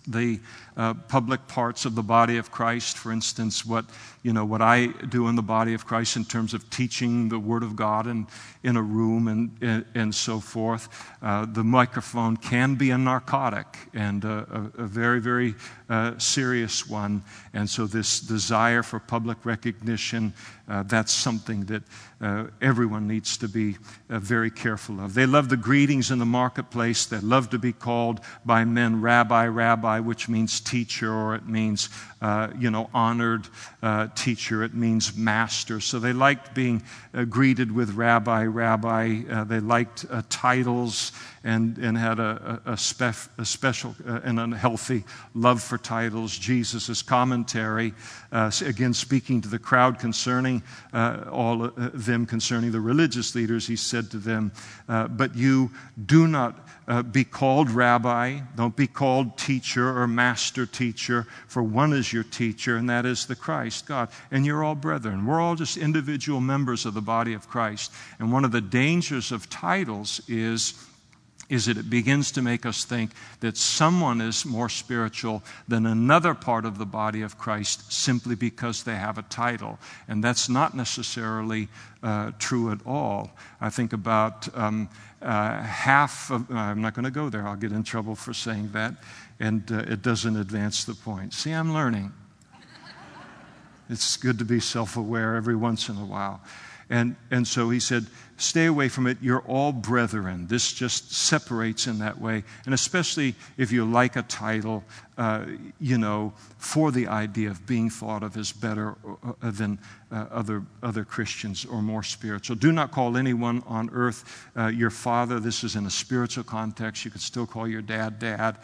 the uh, public parts of the body of Christ. For instance, what you know what I do in the body of Christ in terms of teaching the Word of God and in a room and and, and so forth. Uh, the microphone can be a narcotic and a, a, a very very uh, serious one. And so this desire for public recognition uh, that's something that uh, everyone needs to be uh, very careful of. They love the greetings in the marketplace. They love to be called by men rabbi, rabbi, which means teacher, or it means, uh, you know, honored uh, teacher. It means master. So they liked being uh, greeted with rabbi, rabbi. Uh, they liked uh, titles and, and had a, a, spef, a special and unhealthy love for titles. Jesus' commentary, again, speaking to the crowd concerning all of them, concerning the religious leaders, he said to them, But you do not be called rabbi. Don't be called teacher or master teacher, for one is your teacher, and that is the Christ, God. And you're all brethren. We're all just individual members of the body of Christ. And one of the dangers of titles is is that it begins to make us think that someone is more spiritual than another part of the body of Christ simply because they have a title. And that's not necessarily uh, true at all. I think about um, uh, half of, I'm not going to go there, I'll get in trouble for saying that, and uh, it doesn't advance the point. See, I'm learning. it's good to be self aware every once in a while. And, and so he said, Stay away from it. You're all brethren. This just separates in that way. And especially if you like a title, uh, you know, for the idea of being thought of as better uh, than uh, other, other Christians or more spiritual. Do not call anyone on earth uh, your father. This is in a spiritual context. You could still call your dad dad.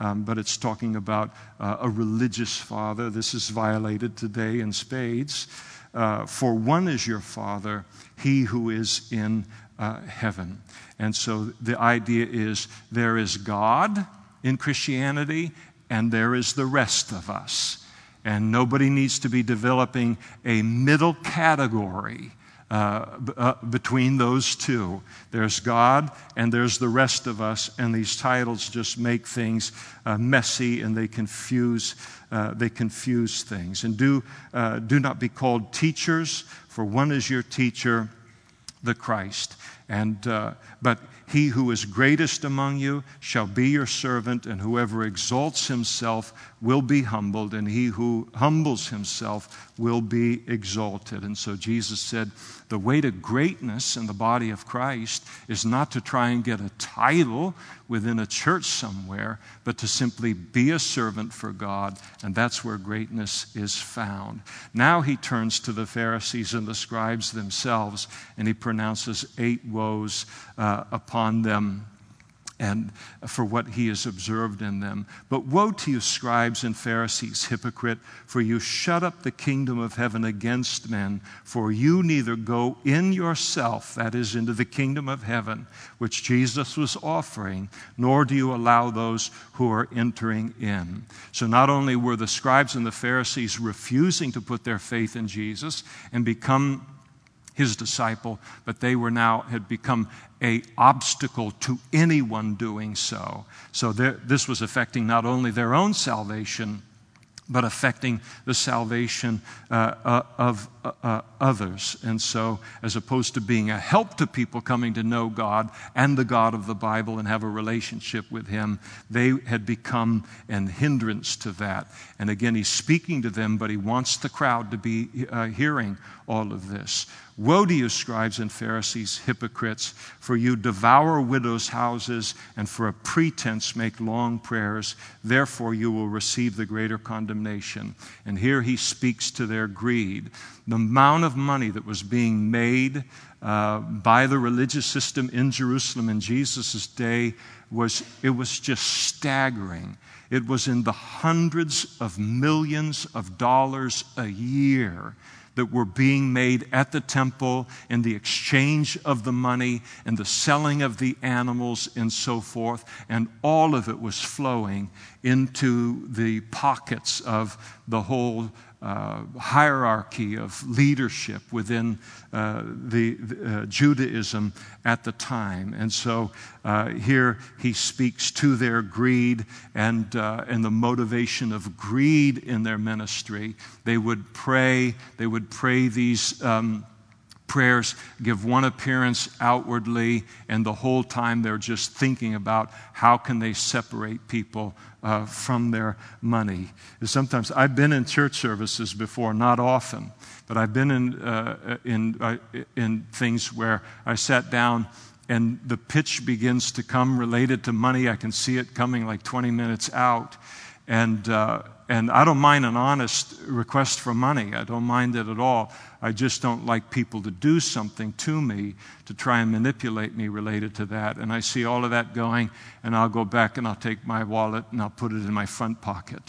Um, but it's talking about uh, a religious father. This is violated today in spades. Uh, for one is your Father, he who is in uh, heaven. And so the idea is there is God in Christianity, and there is the rest of us. And nobody needs to be developing a middle category uh, uh, between those two. There's God and there's the rest of us, and these titles just make things uh, messy and they confuse, uh, they confuse things. And do, uh, do not be called teachers, for one is your teacher, the Christ. And, but he who is greatest among you shall be your servant, and whoever exalts himself will be humbled, and he who humbles himself will be exalted. And so Jesus said, the way to greatness in the body of Christ is not to try and get a title within a church somewhere, but to simply be a servant for God, and that's where greatness is found. Now he turns to the Pharisees and the scribes themselves, and he pronounces eight woes uh, upon them and for what he has observed in them. But woe to you, scribes and Pharisees, hypocrite, for you shut up the kingdom of heaven against men, for you neither go in yourself, that is, into the kingdom of heaven, which Jesus was offering, nor do you allow those who are entering in. So not only were the scribes and the Pharisees refusing to put their faith in Jesus and become his disciple, but they were now had become a obstacle to anyone doing so. So there, this was affecting not only their own salvation, but affecting the salvation uh, uh, of uh, uh, others. And so, as opposed to being a help to people coming to know God and the God of the Bible and have a relationship with Him, they had become an hindrance to that. And again, He's speaking to them, but He wants the crowd to be uh, hearing all of this. Woe to you, scribes and Pharisees, hypocrites, for you devour widows' houses and for a pretense make long prayers. Therefore, you will receive the greater condemnation. And here he speaks to their greed. The amount of money that was being made uh, by the religious system in Jerusalem in Jesus' day was, it was just staggering. It was in the hundreds of millions of dollars a year that were being made at the temple in the exchange of the money and the selling of the animals and so forth. And all of it was flowing into the pockets of the whole uh, hierarchy of leadership within uh, the, uh, Judaism at the time. And so uh, here he speaks to their greed and, uh, and the motivation of greed in their ministry. They would pray, they would pray these. Um, prayers give one appearance outwardly, and the whole time they're just thinking about how can they separate people uh, from their money. Sometimes I've been in church services before, not often, but I've been in, uh, in, uh, in things where I sat down and the pitch begins to come related to money. I can see it coming like 20 minutes out. And, uh, and I don't mind an honest request for money. I don't mind it at all. I just don't like people to do something to me to try and manipulate me related to that. And I see all of that going, and I'll go back and I'll take my wallet and I'll put it in my front pocket.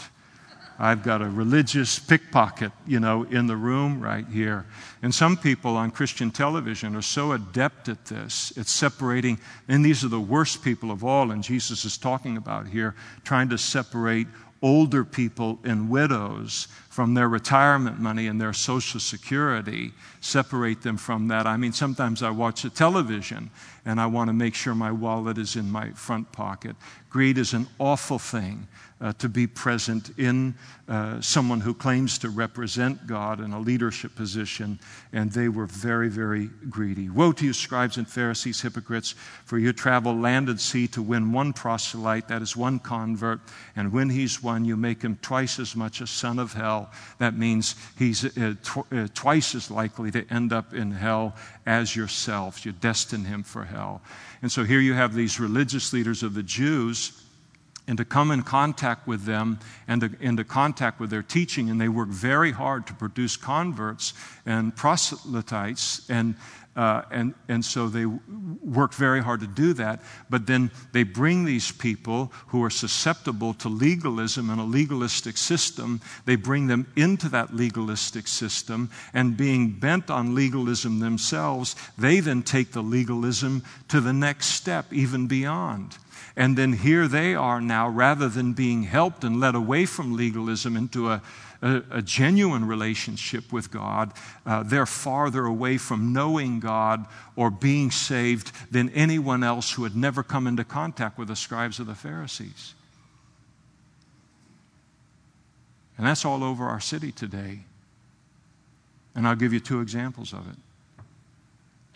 I've got a religious pickpocket, you know, in the room right here. And some people on Christian television are so adept at this. It's separating, and these are the worst people of all, and Jesus is talking about here, trying to separate older people and widows from their retirement money and their social security, separate them from that. I mean, sometimes I watch the television and I want to make sure my wallet is in my front pocket. Greed is an awful thing uh, to be present in uh, someone who claims to represent God in a leadership position, and they were very, very greedy. Woe to you, scribes and Pharisees, hypocrites, for you travel land and sea to win one proselyte, that is one convert, and when he's won, you make him twice as much a son of hell. That means he's uh, tw- uh, twice as likely to end up in hell as yourselves. You destine him for hell. And so here you have these religious leaders of the Jews and to come in contact with them and to, into contact with their teaching. And they work very hard to produce converts and proselytes. And, uh, and, and so they work very hard to do that. But then they bring these people who are susceptible to legalism and a legalistic system, they bring them into that legalistic system. And being bent on legalism themselves, they then take the legalism to the next step, even beyond. And then here they are now, rather than being helped and led away from legalism into a, a, a genuine relationship with God, uh, they're farther away from knowing God or being saved than anyone else who had never come into contact with the scribes or the Pharisees. And that's all over our city today. And I'll give you two examples of it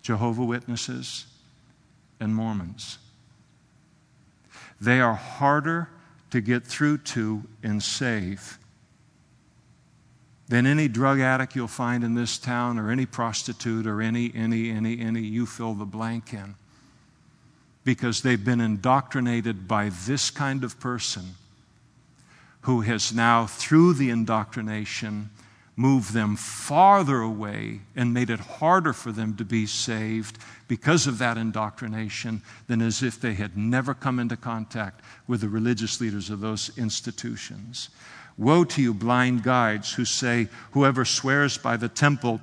Jehovah Witnesses and Mormons. They are harder to get through to and save than any drug addict you'll find in this town or any prostitute or any, any, any, any, you fill the blank in. Because they've been indoctrinated by this kind of person who has now, through the indoctrination, moved them farther away and made it harder for them to be saved because of that indoctrination than as if they had never come into contact with the religious leaders of those institutions. Woe to you, blind guides, who say, Whoever swears by the temple,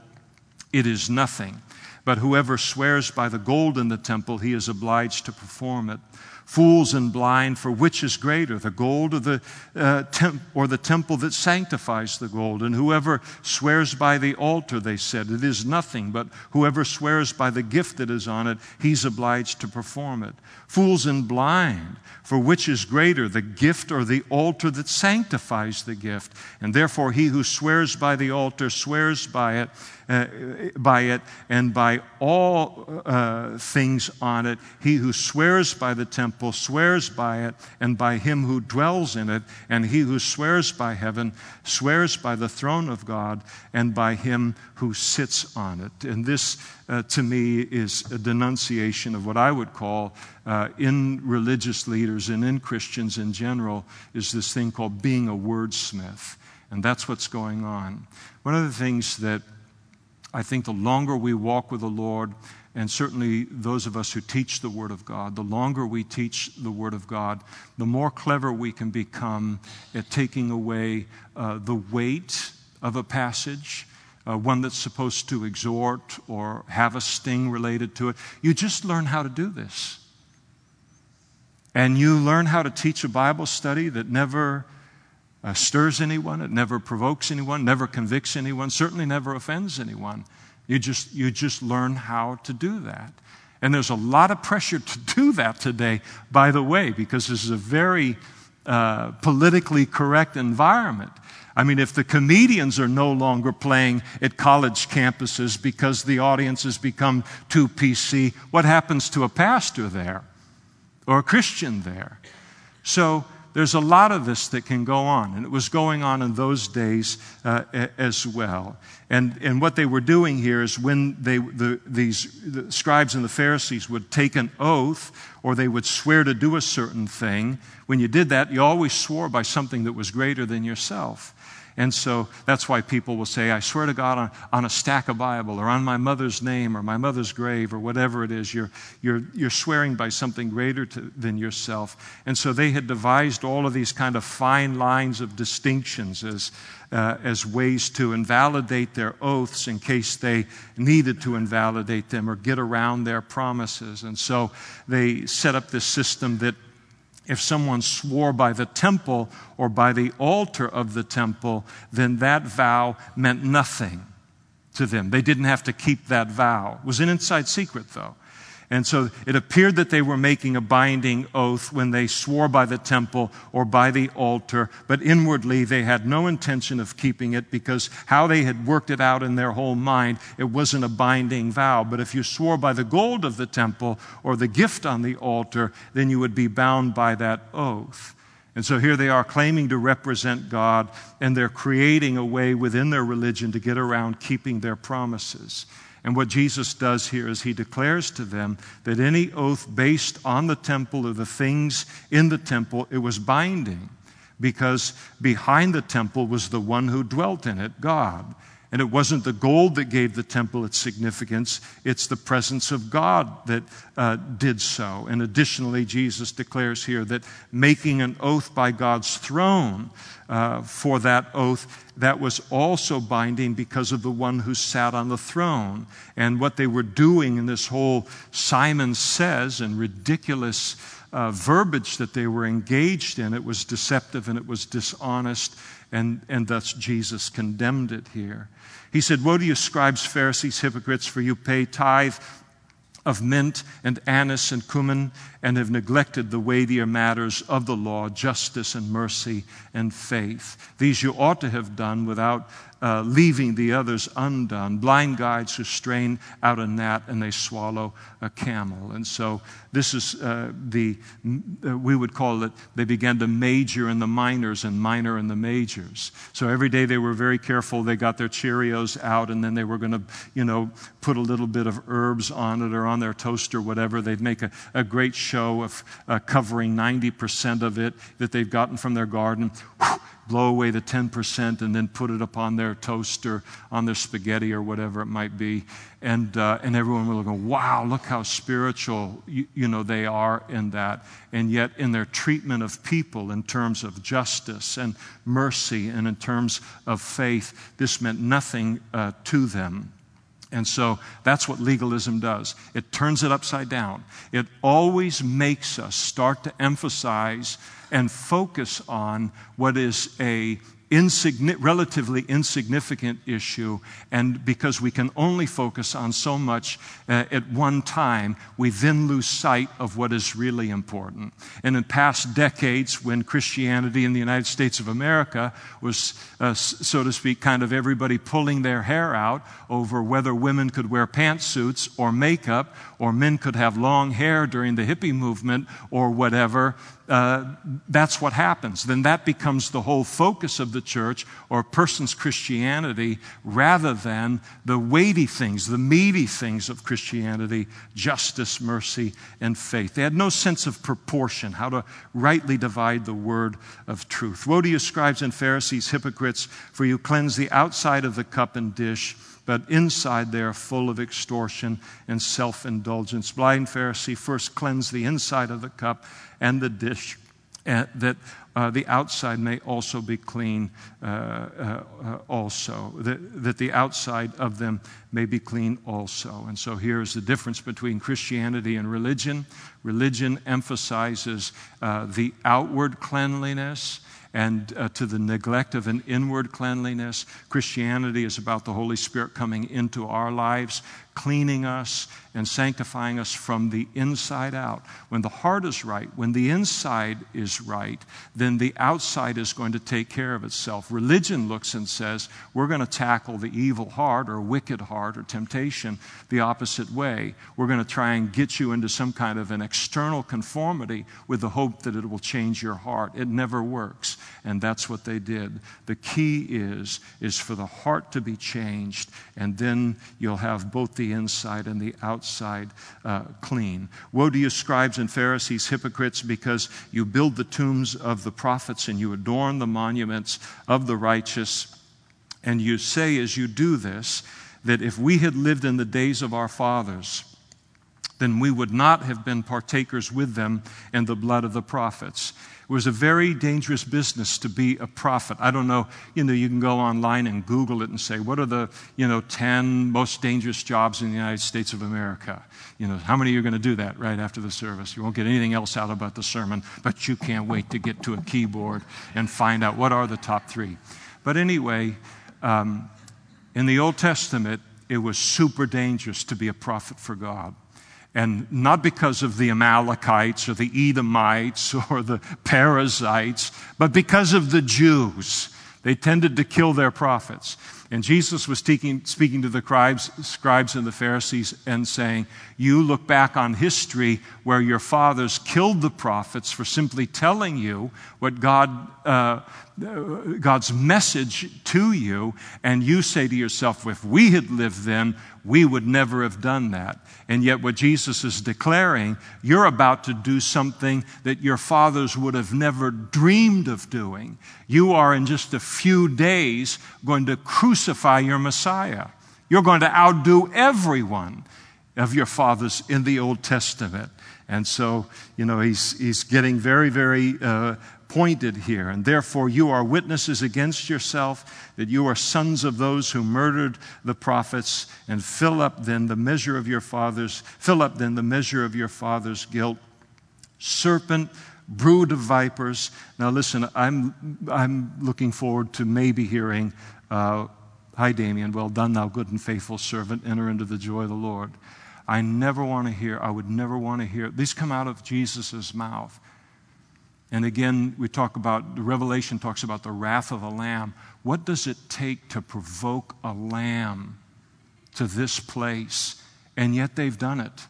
it is nothing. But whoever swears by the gold in the temple, he is obliged to perform it. Fools and blind, for which is greater, the gold or the, uh, temp- or the temple that sanctifies the gold? And whoever swears by the altar, they said, it is nothing, but whoever swears by the gift that is on it, he's obliged to perform it. Fools and blind, for which is greater, the gift or the altar that sanctifies the gift? And therefore, he who swears by the altar swears by it uh, by it and by all uh, things on it. He who swears by the temple swears by it and by him who dwells in it. And he who swears by heaven swears by the throne of God and by him who sits on it. And this, uh, to me, is a denunciation of what I would call uh, in religious leaders and in Christians in general is this thing called being a wordsmith. And that's what's going on. One of the things that I think the longer we walk with the Lord, and certainly those of us who teach the Word of God, the longer we teach the Word of God, the more clever we can become at taking away uh, the weight of a passage. Uh, one that's supposed to exhort or have a sting related to it. You just learn how to do this. And you learn how to teach a Bible study that never uh, stirs anyone, it never provokes anyone, never convicts anyone, certainly never offends anyone. You just, you just learn how to do that. And there's a lot of pressure to do that today, by the way, because this is a very uh, politically correct environment. I mean, if the comedians are no longer playing at college campuses because the audience has become too PC, what happens to a pastor there or a Christian there? So there's a lot of this that can go on, and it was going on in those days uh, as well. And, and what they were doing here is when they, the, these the scribes and the Pharisees would take an oath or they would swear to do a certain thing, when you did that, you always swore by something that was greater than yourself. And so that's why people will say, I swear to God on, on, a stack of Bible or on my mother's name or my mother's grave or whatever it is. You're, you're, you're swearing by something greater to, than yourself. And so they had devised all of these kind of fine lines of distinctions as, uh, as ways to invalidate their oaths in case they needed to invalidate them or get around their promises. And so they set up this system that if someone swore by the temple or by the altar of the temple, then that vow meant nothing to them. They didn't have to keep that vow. It was an inside secret, though. And so it appeared that they were making a binding oath when they swore by the temple or by the altar, but inwardly they had no intention of keeping it because how they had worked it out in their whole mind, it wasn't a binding vow. But if you swore by the gold of the temple or the gift on the altar, then you would be bound by that oath. And so here they are claiming to represent God, and they're creating a way within their religion to get around keeping their promises. And what Jesus does here is he declares to them that any oath based on the temple or the things in the temple, it was binding because behind the temple was the one who dwelt in it, God. And it wasn't the gold that gave the temple its significance, it's the presence of God that uh, did so. And additionally, Jesus declares here that making an oath by God's throne uh, for that oath, that was also binding because of the one who sat on the throne. And what they were doing in this whole Simon says and ridiculous uh, verbiage that they were engaged in. It was deceptive and it was dishonest, and, and thus Jesus condemned it here. He said, Woe to you, scribes, Pharisees, hypocrites, for you pay tithe of mint and anise and cumin, and have neglected the weightier matters of the law, justice and mercy and faith. These you ought to have done without uh, leaving the others undone. Blind guides who strain out a gnat and they swallow a camel. And so this is uh, the, uh, we would call it, they began to major in the minors and minor in the majors. So every day they were very careful. They got their Cheerios out and then they were going to, you know, put a little bit of herbs on it or on their toast or whatever. They'd make a, a great show of uh, covering 90% of it that they've gotten from their garden. Blow away the 10% and then put it upon their toaster, on their spaghetti or whatever it might be. And, uh, and everyone will go, wow, look how spiritual you, you know they are in that. And yet in their treatment of people in terms of justice and mercy and in terms of faith, this meant nothing uh, to them. And so that's what legalism does. It turns it upside down. It always makes us start to emphasize and focus on what is a insigni- relatively insignificant issue, and because we can only focus on so much uh, at one time, we then lose sight of what is really important. And in past decades, when Christianity in the United States of America was, uh, so to speak, kind of everybody pulling their hair out over whether women could wear pantsuits or makeup, or men could have long hair during the hippie movement, or whatever, uh, that's what happens. Then that becomes the whole focus of the church or a person's Christianity rather than the weighty things, the meaty things of Christianity justice, mercy, and faith. They had no sense of proportion, how to rightly divide the word of truth. Woe to you, scribes and Pharisees, hypocrites, for you cleanse the outside of the cup and dish but inside they are full of extortion and self indulgence. Blind Pharisee, first cleanse the inside of the cup and the dish, uh, that uh, the outside may also be clean, uh, uh, also, that, that the outside of them may be clean also. And so here's the difference between Christianity and religion. Religion emphasizes uh, the outward cleanliness and uh, to the neglect of an inward cleanliness. Christianity is about the Holy Spirit coming into our lives, cleaning us and sanctifying us from the inside out. When the heart is right, when the inside is right, then the outside is going to take care of itself. Religion looks and says, we're going to tackle the evil heart or wicked heart or temptation the opposite way. We're going to try and get you into some kind of an external conformity with the hope that it will change your heart. It never works. And that's what they did. The key is, is for the heart to be changed, and then you'll have both the inside and the outside uh, clean. Woe to you, scribes and Pharisees, hypocrites, because you build the tombs of the prophets and you adorn the monuments of the righteous. And you say, as you do this, that if we had lived in the days of our fathers, then we would not have been partakers with them in the blood of the prophets. It was a very dangerous business to be a prophet. I don't know, you know, you can go online and Google it and say, what are the, you know, 10 most dangerous jobs in the United States of America? You know, how many of you are going to do that right after the service? You won't get anything else out about the sermon, but you can't wait to get to a keyboard and find out what are the top three. But anyway, um, in the Old Testament, it was super dangerous to be a prophet for God. And not because of the Amalekites or the Edomites or the Perizzites, but because of the Jews. They tended to kill their prophets. And Jesus was speaking, speaking to the scribes, scribes and the Pharisees and saying, You look back on history where your fathers killed the prophets for simply telling you what God, uh, God's message to you, and you say to yourself, If we had lived then, we would never have done that. And yet, what Jesus is declaring, you're about to do something that your fathers would have never dreamed of doing. You are, in just a few days, going to crucify your Messiah. You're going to outdo everyone of your fathers in the Old Testament. And so, you know, he's, he's getting very, very uh, pointed here. And therefore, you are witnesses against yourself that you are sons of those who murdered the prophets, and fill up then the measure of your fathers, fill up then the measure of your father's guilt. serpent, brood of vipers. Now, listen, I'm, I'm looking forward to maybe hearing, uh, Hi, Damien, well done, thou good and faithful servant, enter into the joy of the Lord. I never want to hear, I would never want to hear, these come out of Jesus' mouth. And again, we talk about, the Revelation talks about the wrath of a lamb. What does it take to provoke a lamb to this place? And yet they've done it.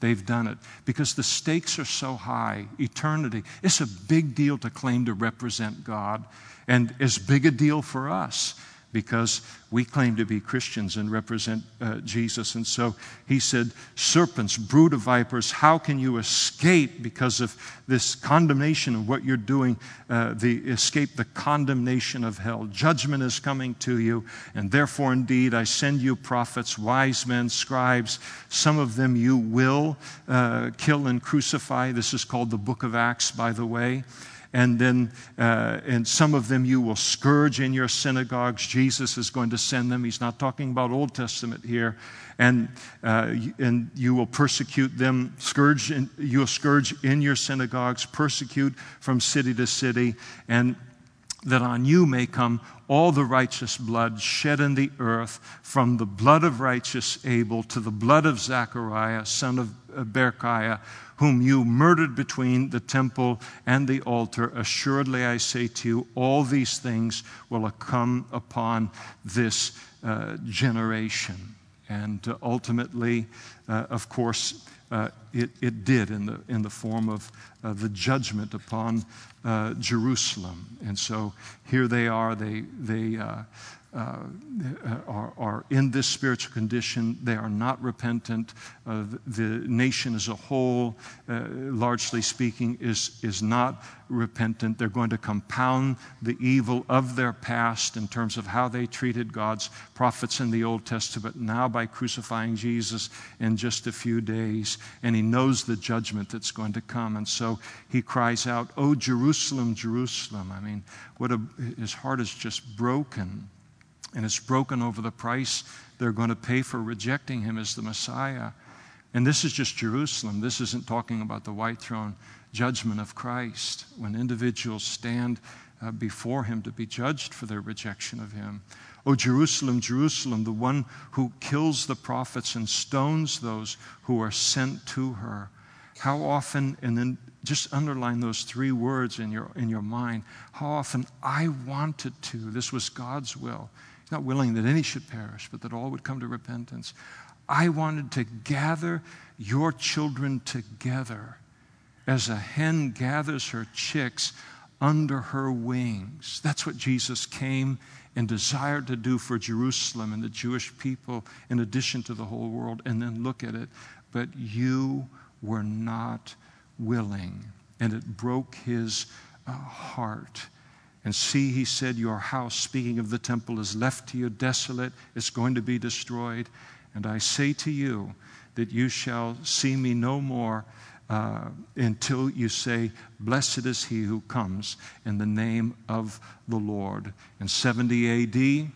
They've done it because the stakes are so high. Eternity. It's a big deal to claim to represent God, and as big a deal for us because we claim to be Christians and represent uh, Jesus. And so he said, Serpents, brood of vipers, how can you escape because of this condemnation of what you're doing? Uh, the escape the condemnation of hell. Judgment is coming to you, and therefore, indeed, I send you prophets, wise men, scribes. Some of them you will uh, kill and crucify. This is called the book of Acts, by the way and then uh, and some of them you will scourge in your synagogues. Jesus is going to send them. He's not talking about Old Testament here, and uh, and you will persecute them. Scourge in, you'll scourge in your synagogues, persecute from city to city, and that on you may come all the righteous blood shed in the earth, from the blood of righteous Abel to the blood of Zechariah, son of Berechiah, whom you murdered between the temple and the altar. Assuredly, I say to you, all these things will come upon this uh, generation. And uh, ultimately, uh, of course, uh, it, it, did in the, in the form of uh, the judgment upon uh, Jerusalem. And so here they are, they, they uh, are, are, in this spiritual condition. They are not repentant. Uh, the, nation as a whole, uh, largely speaking, is, is not repentant. They're going to compound the evil of their past in terms of how they treated God's prophets in the Old Testament, now by crucifying Jesus in just a few days. And he knows the judgment that's going to come. And so he cries out, Oh, Jerusalem, Jerusalem. I mean, what a, his heart is just broken and it's broken over the price they're going to pay for rejecting him as the Messiah. And this is just Jerusalem. This isn't talking about the white throne judgment of Christ when individuals stand uh, before him to be judged for their rejection of him. Oh, Jerusalem, Jerusalem, the one who kills the prophets and stones those who are sent to her. How often, and then just underline those three words in your, in your mind. How often I wanted to, this was God's will not willing that any should perish, but that all would come to repentance. I wanted to gather your children together as a hen gathers her chicks under her wings. That's what Jesus came and desired to do for Jerusalem and the Jewish people, in addition to the whole world. And then look at it. But you were not willing. And it broke his uh, heart. And see, he said, Your house, speaking of the temple, is left to you desolate. It's going to be destroyed. And I say to you that you shall see me no more uh, until you say, Blessed is he who comes in the name of the Lord. In 70 AD,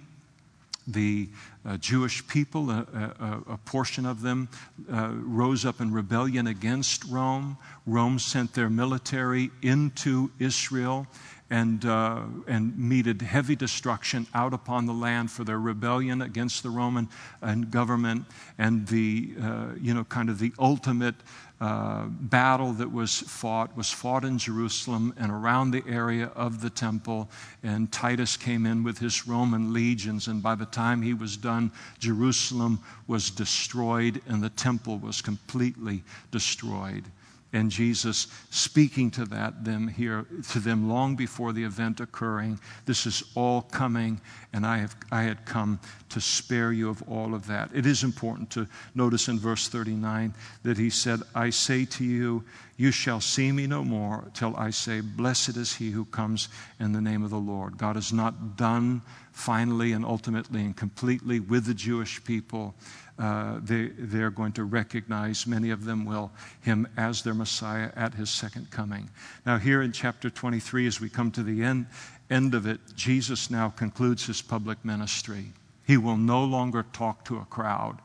the uh, Jewish people, a, a, a, portion of them, uh, rose up in rebellion against Rome. Rome sent their military into Israel and, uh, and meted heavy destruction out upon the land for their rebellion against the Roman and government and the, uh, you know, kind of the ultimate uh, battle that was fought was fought in Jerusalem and around the area of the temple. And Titus came in with his Roman legions, and by the time he was done, Jerusalem was destroyed and the temple was completely destroyed and Jesus speaking to that them here to them long before the event occurring. This is all coming, and I have I had come to spare you of all of that. It is important to notice in verse 39 that he said, I say to you, you shall see me no more till I say, Blessed is he who comes in the name of the Lord. God is not done finally and ultimately and completely with the Jewish people uh, they, they're going to recognize, many of them will, him as their Messiah at his second coming. Now, here in chapter 23, as we come to the end, end of it, Jesus now concludes his public ministry. He will no longer talk to a crowd.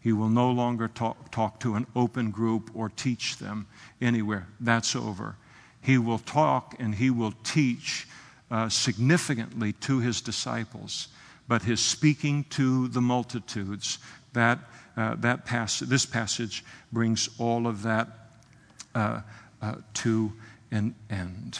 He will no longer talk, talk to an open group or teach them anywhere. That's over. He will talk and he will teach uh, significantly to his disciples, but his speaking to the multitudes, that, uh, that pass- this passage brings all of that uh, uh to an end.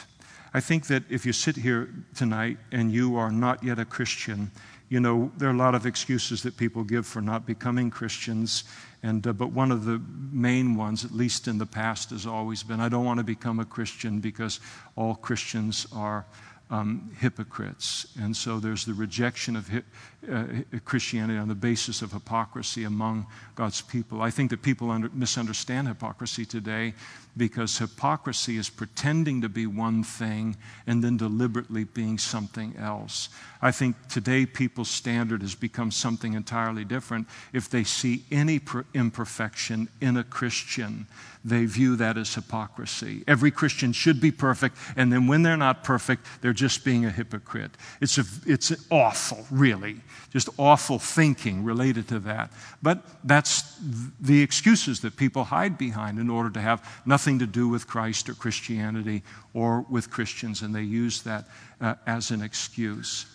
I think that if you sit here tonight and you are not yet a Christian, you know, there are a lot of excuses that people give for not becoming Christians. And, uh, but one of the main ones, at least in the past, has always been I don't want to become a Christian because all Christians are um, hypocrites. And so there's the rejection of hi- uh, Christianity on the basis of hypocrisy among God's people. I think that people under- misunderstand hypocrisy today because hypocrisy is pretending to be one thing and then deliberately being something else. I think today people's standard has become something entirely different. If they see any imperfection in a Christian, they view that as hypocrisy. Every Christian should be perfect, and then when they're not perfect, they're just being a hypocrite. It's, a, it's awful, really just awful thinking related to that. But that's the excuses that people hide behind in order to have nothing to do with Christ or Christianity or with Christians, and they use that uh, as an excuse.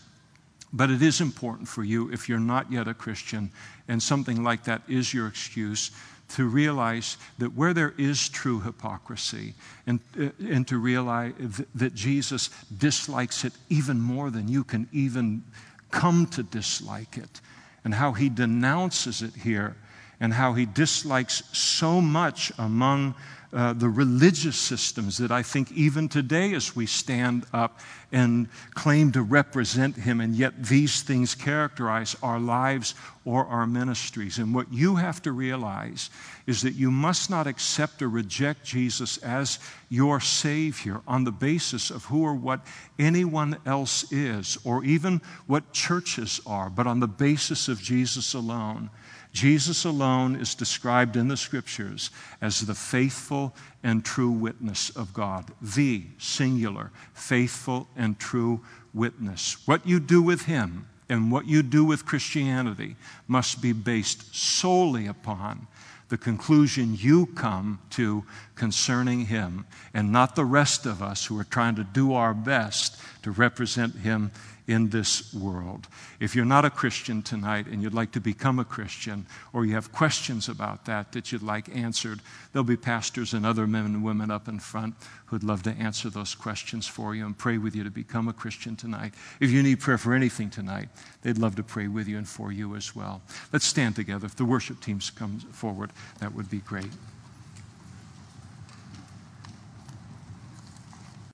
But it is important for you, if you're not yet a Christian, and something like that is your excuse, to realize that where there is true hypocrisy, and, uh, and to realize that Jesus dislikes it even more than you can even come to dislike it, and how he denounces it here, and how he dislikes so much among uh, the religious systems that I think even today, as we stand up and claim to represent Him, and yet these things characterize our lives or our ministries. And what you have to realize is that you must not accept or reject Jesus as your Savior on the basis of who or what anyone else is, or even what churches are, but on the basis of Jesus alone. Jesus alone is described in the scriptures as the faithful and true witness of God, the singular, faithful and true witness. What you do with Him and what you do with Christianity must be based solely upon the conclusion you come to concerning Him and not the rest of us who are trying to do our best to represent Him in this world. If you're not a Christian tonight and you'd like to become a Christian, or you have questions about that that you'd like answered, there'll be pastors and other men and women up in front who'd love to answer those questions for you and pray with you to become a Christian tonight. If you need prayer for anything tonight, they'd love to pray with you and for you as well. Let's stand together. If the worship teams come forward, that would be great.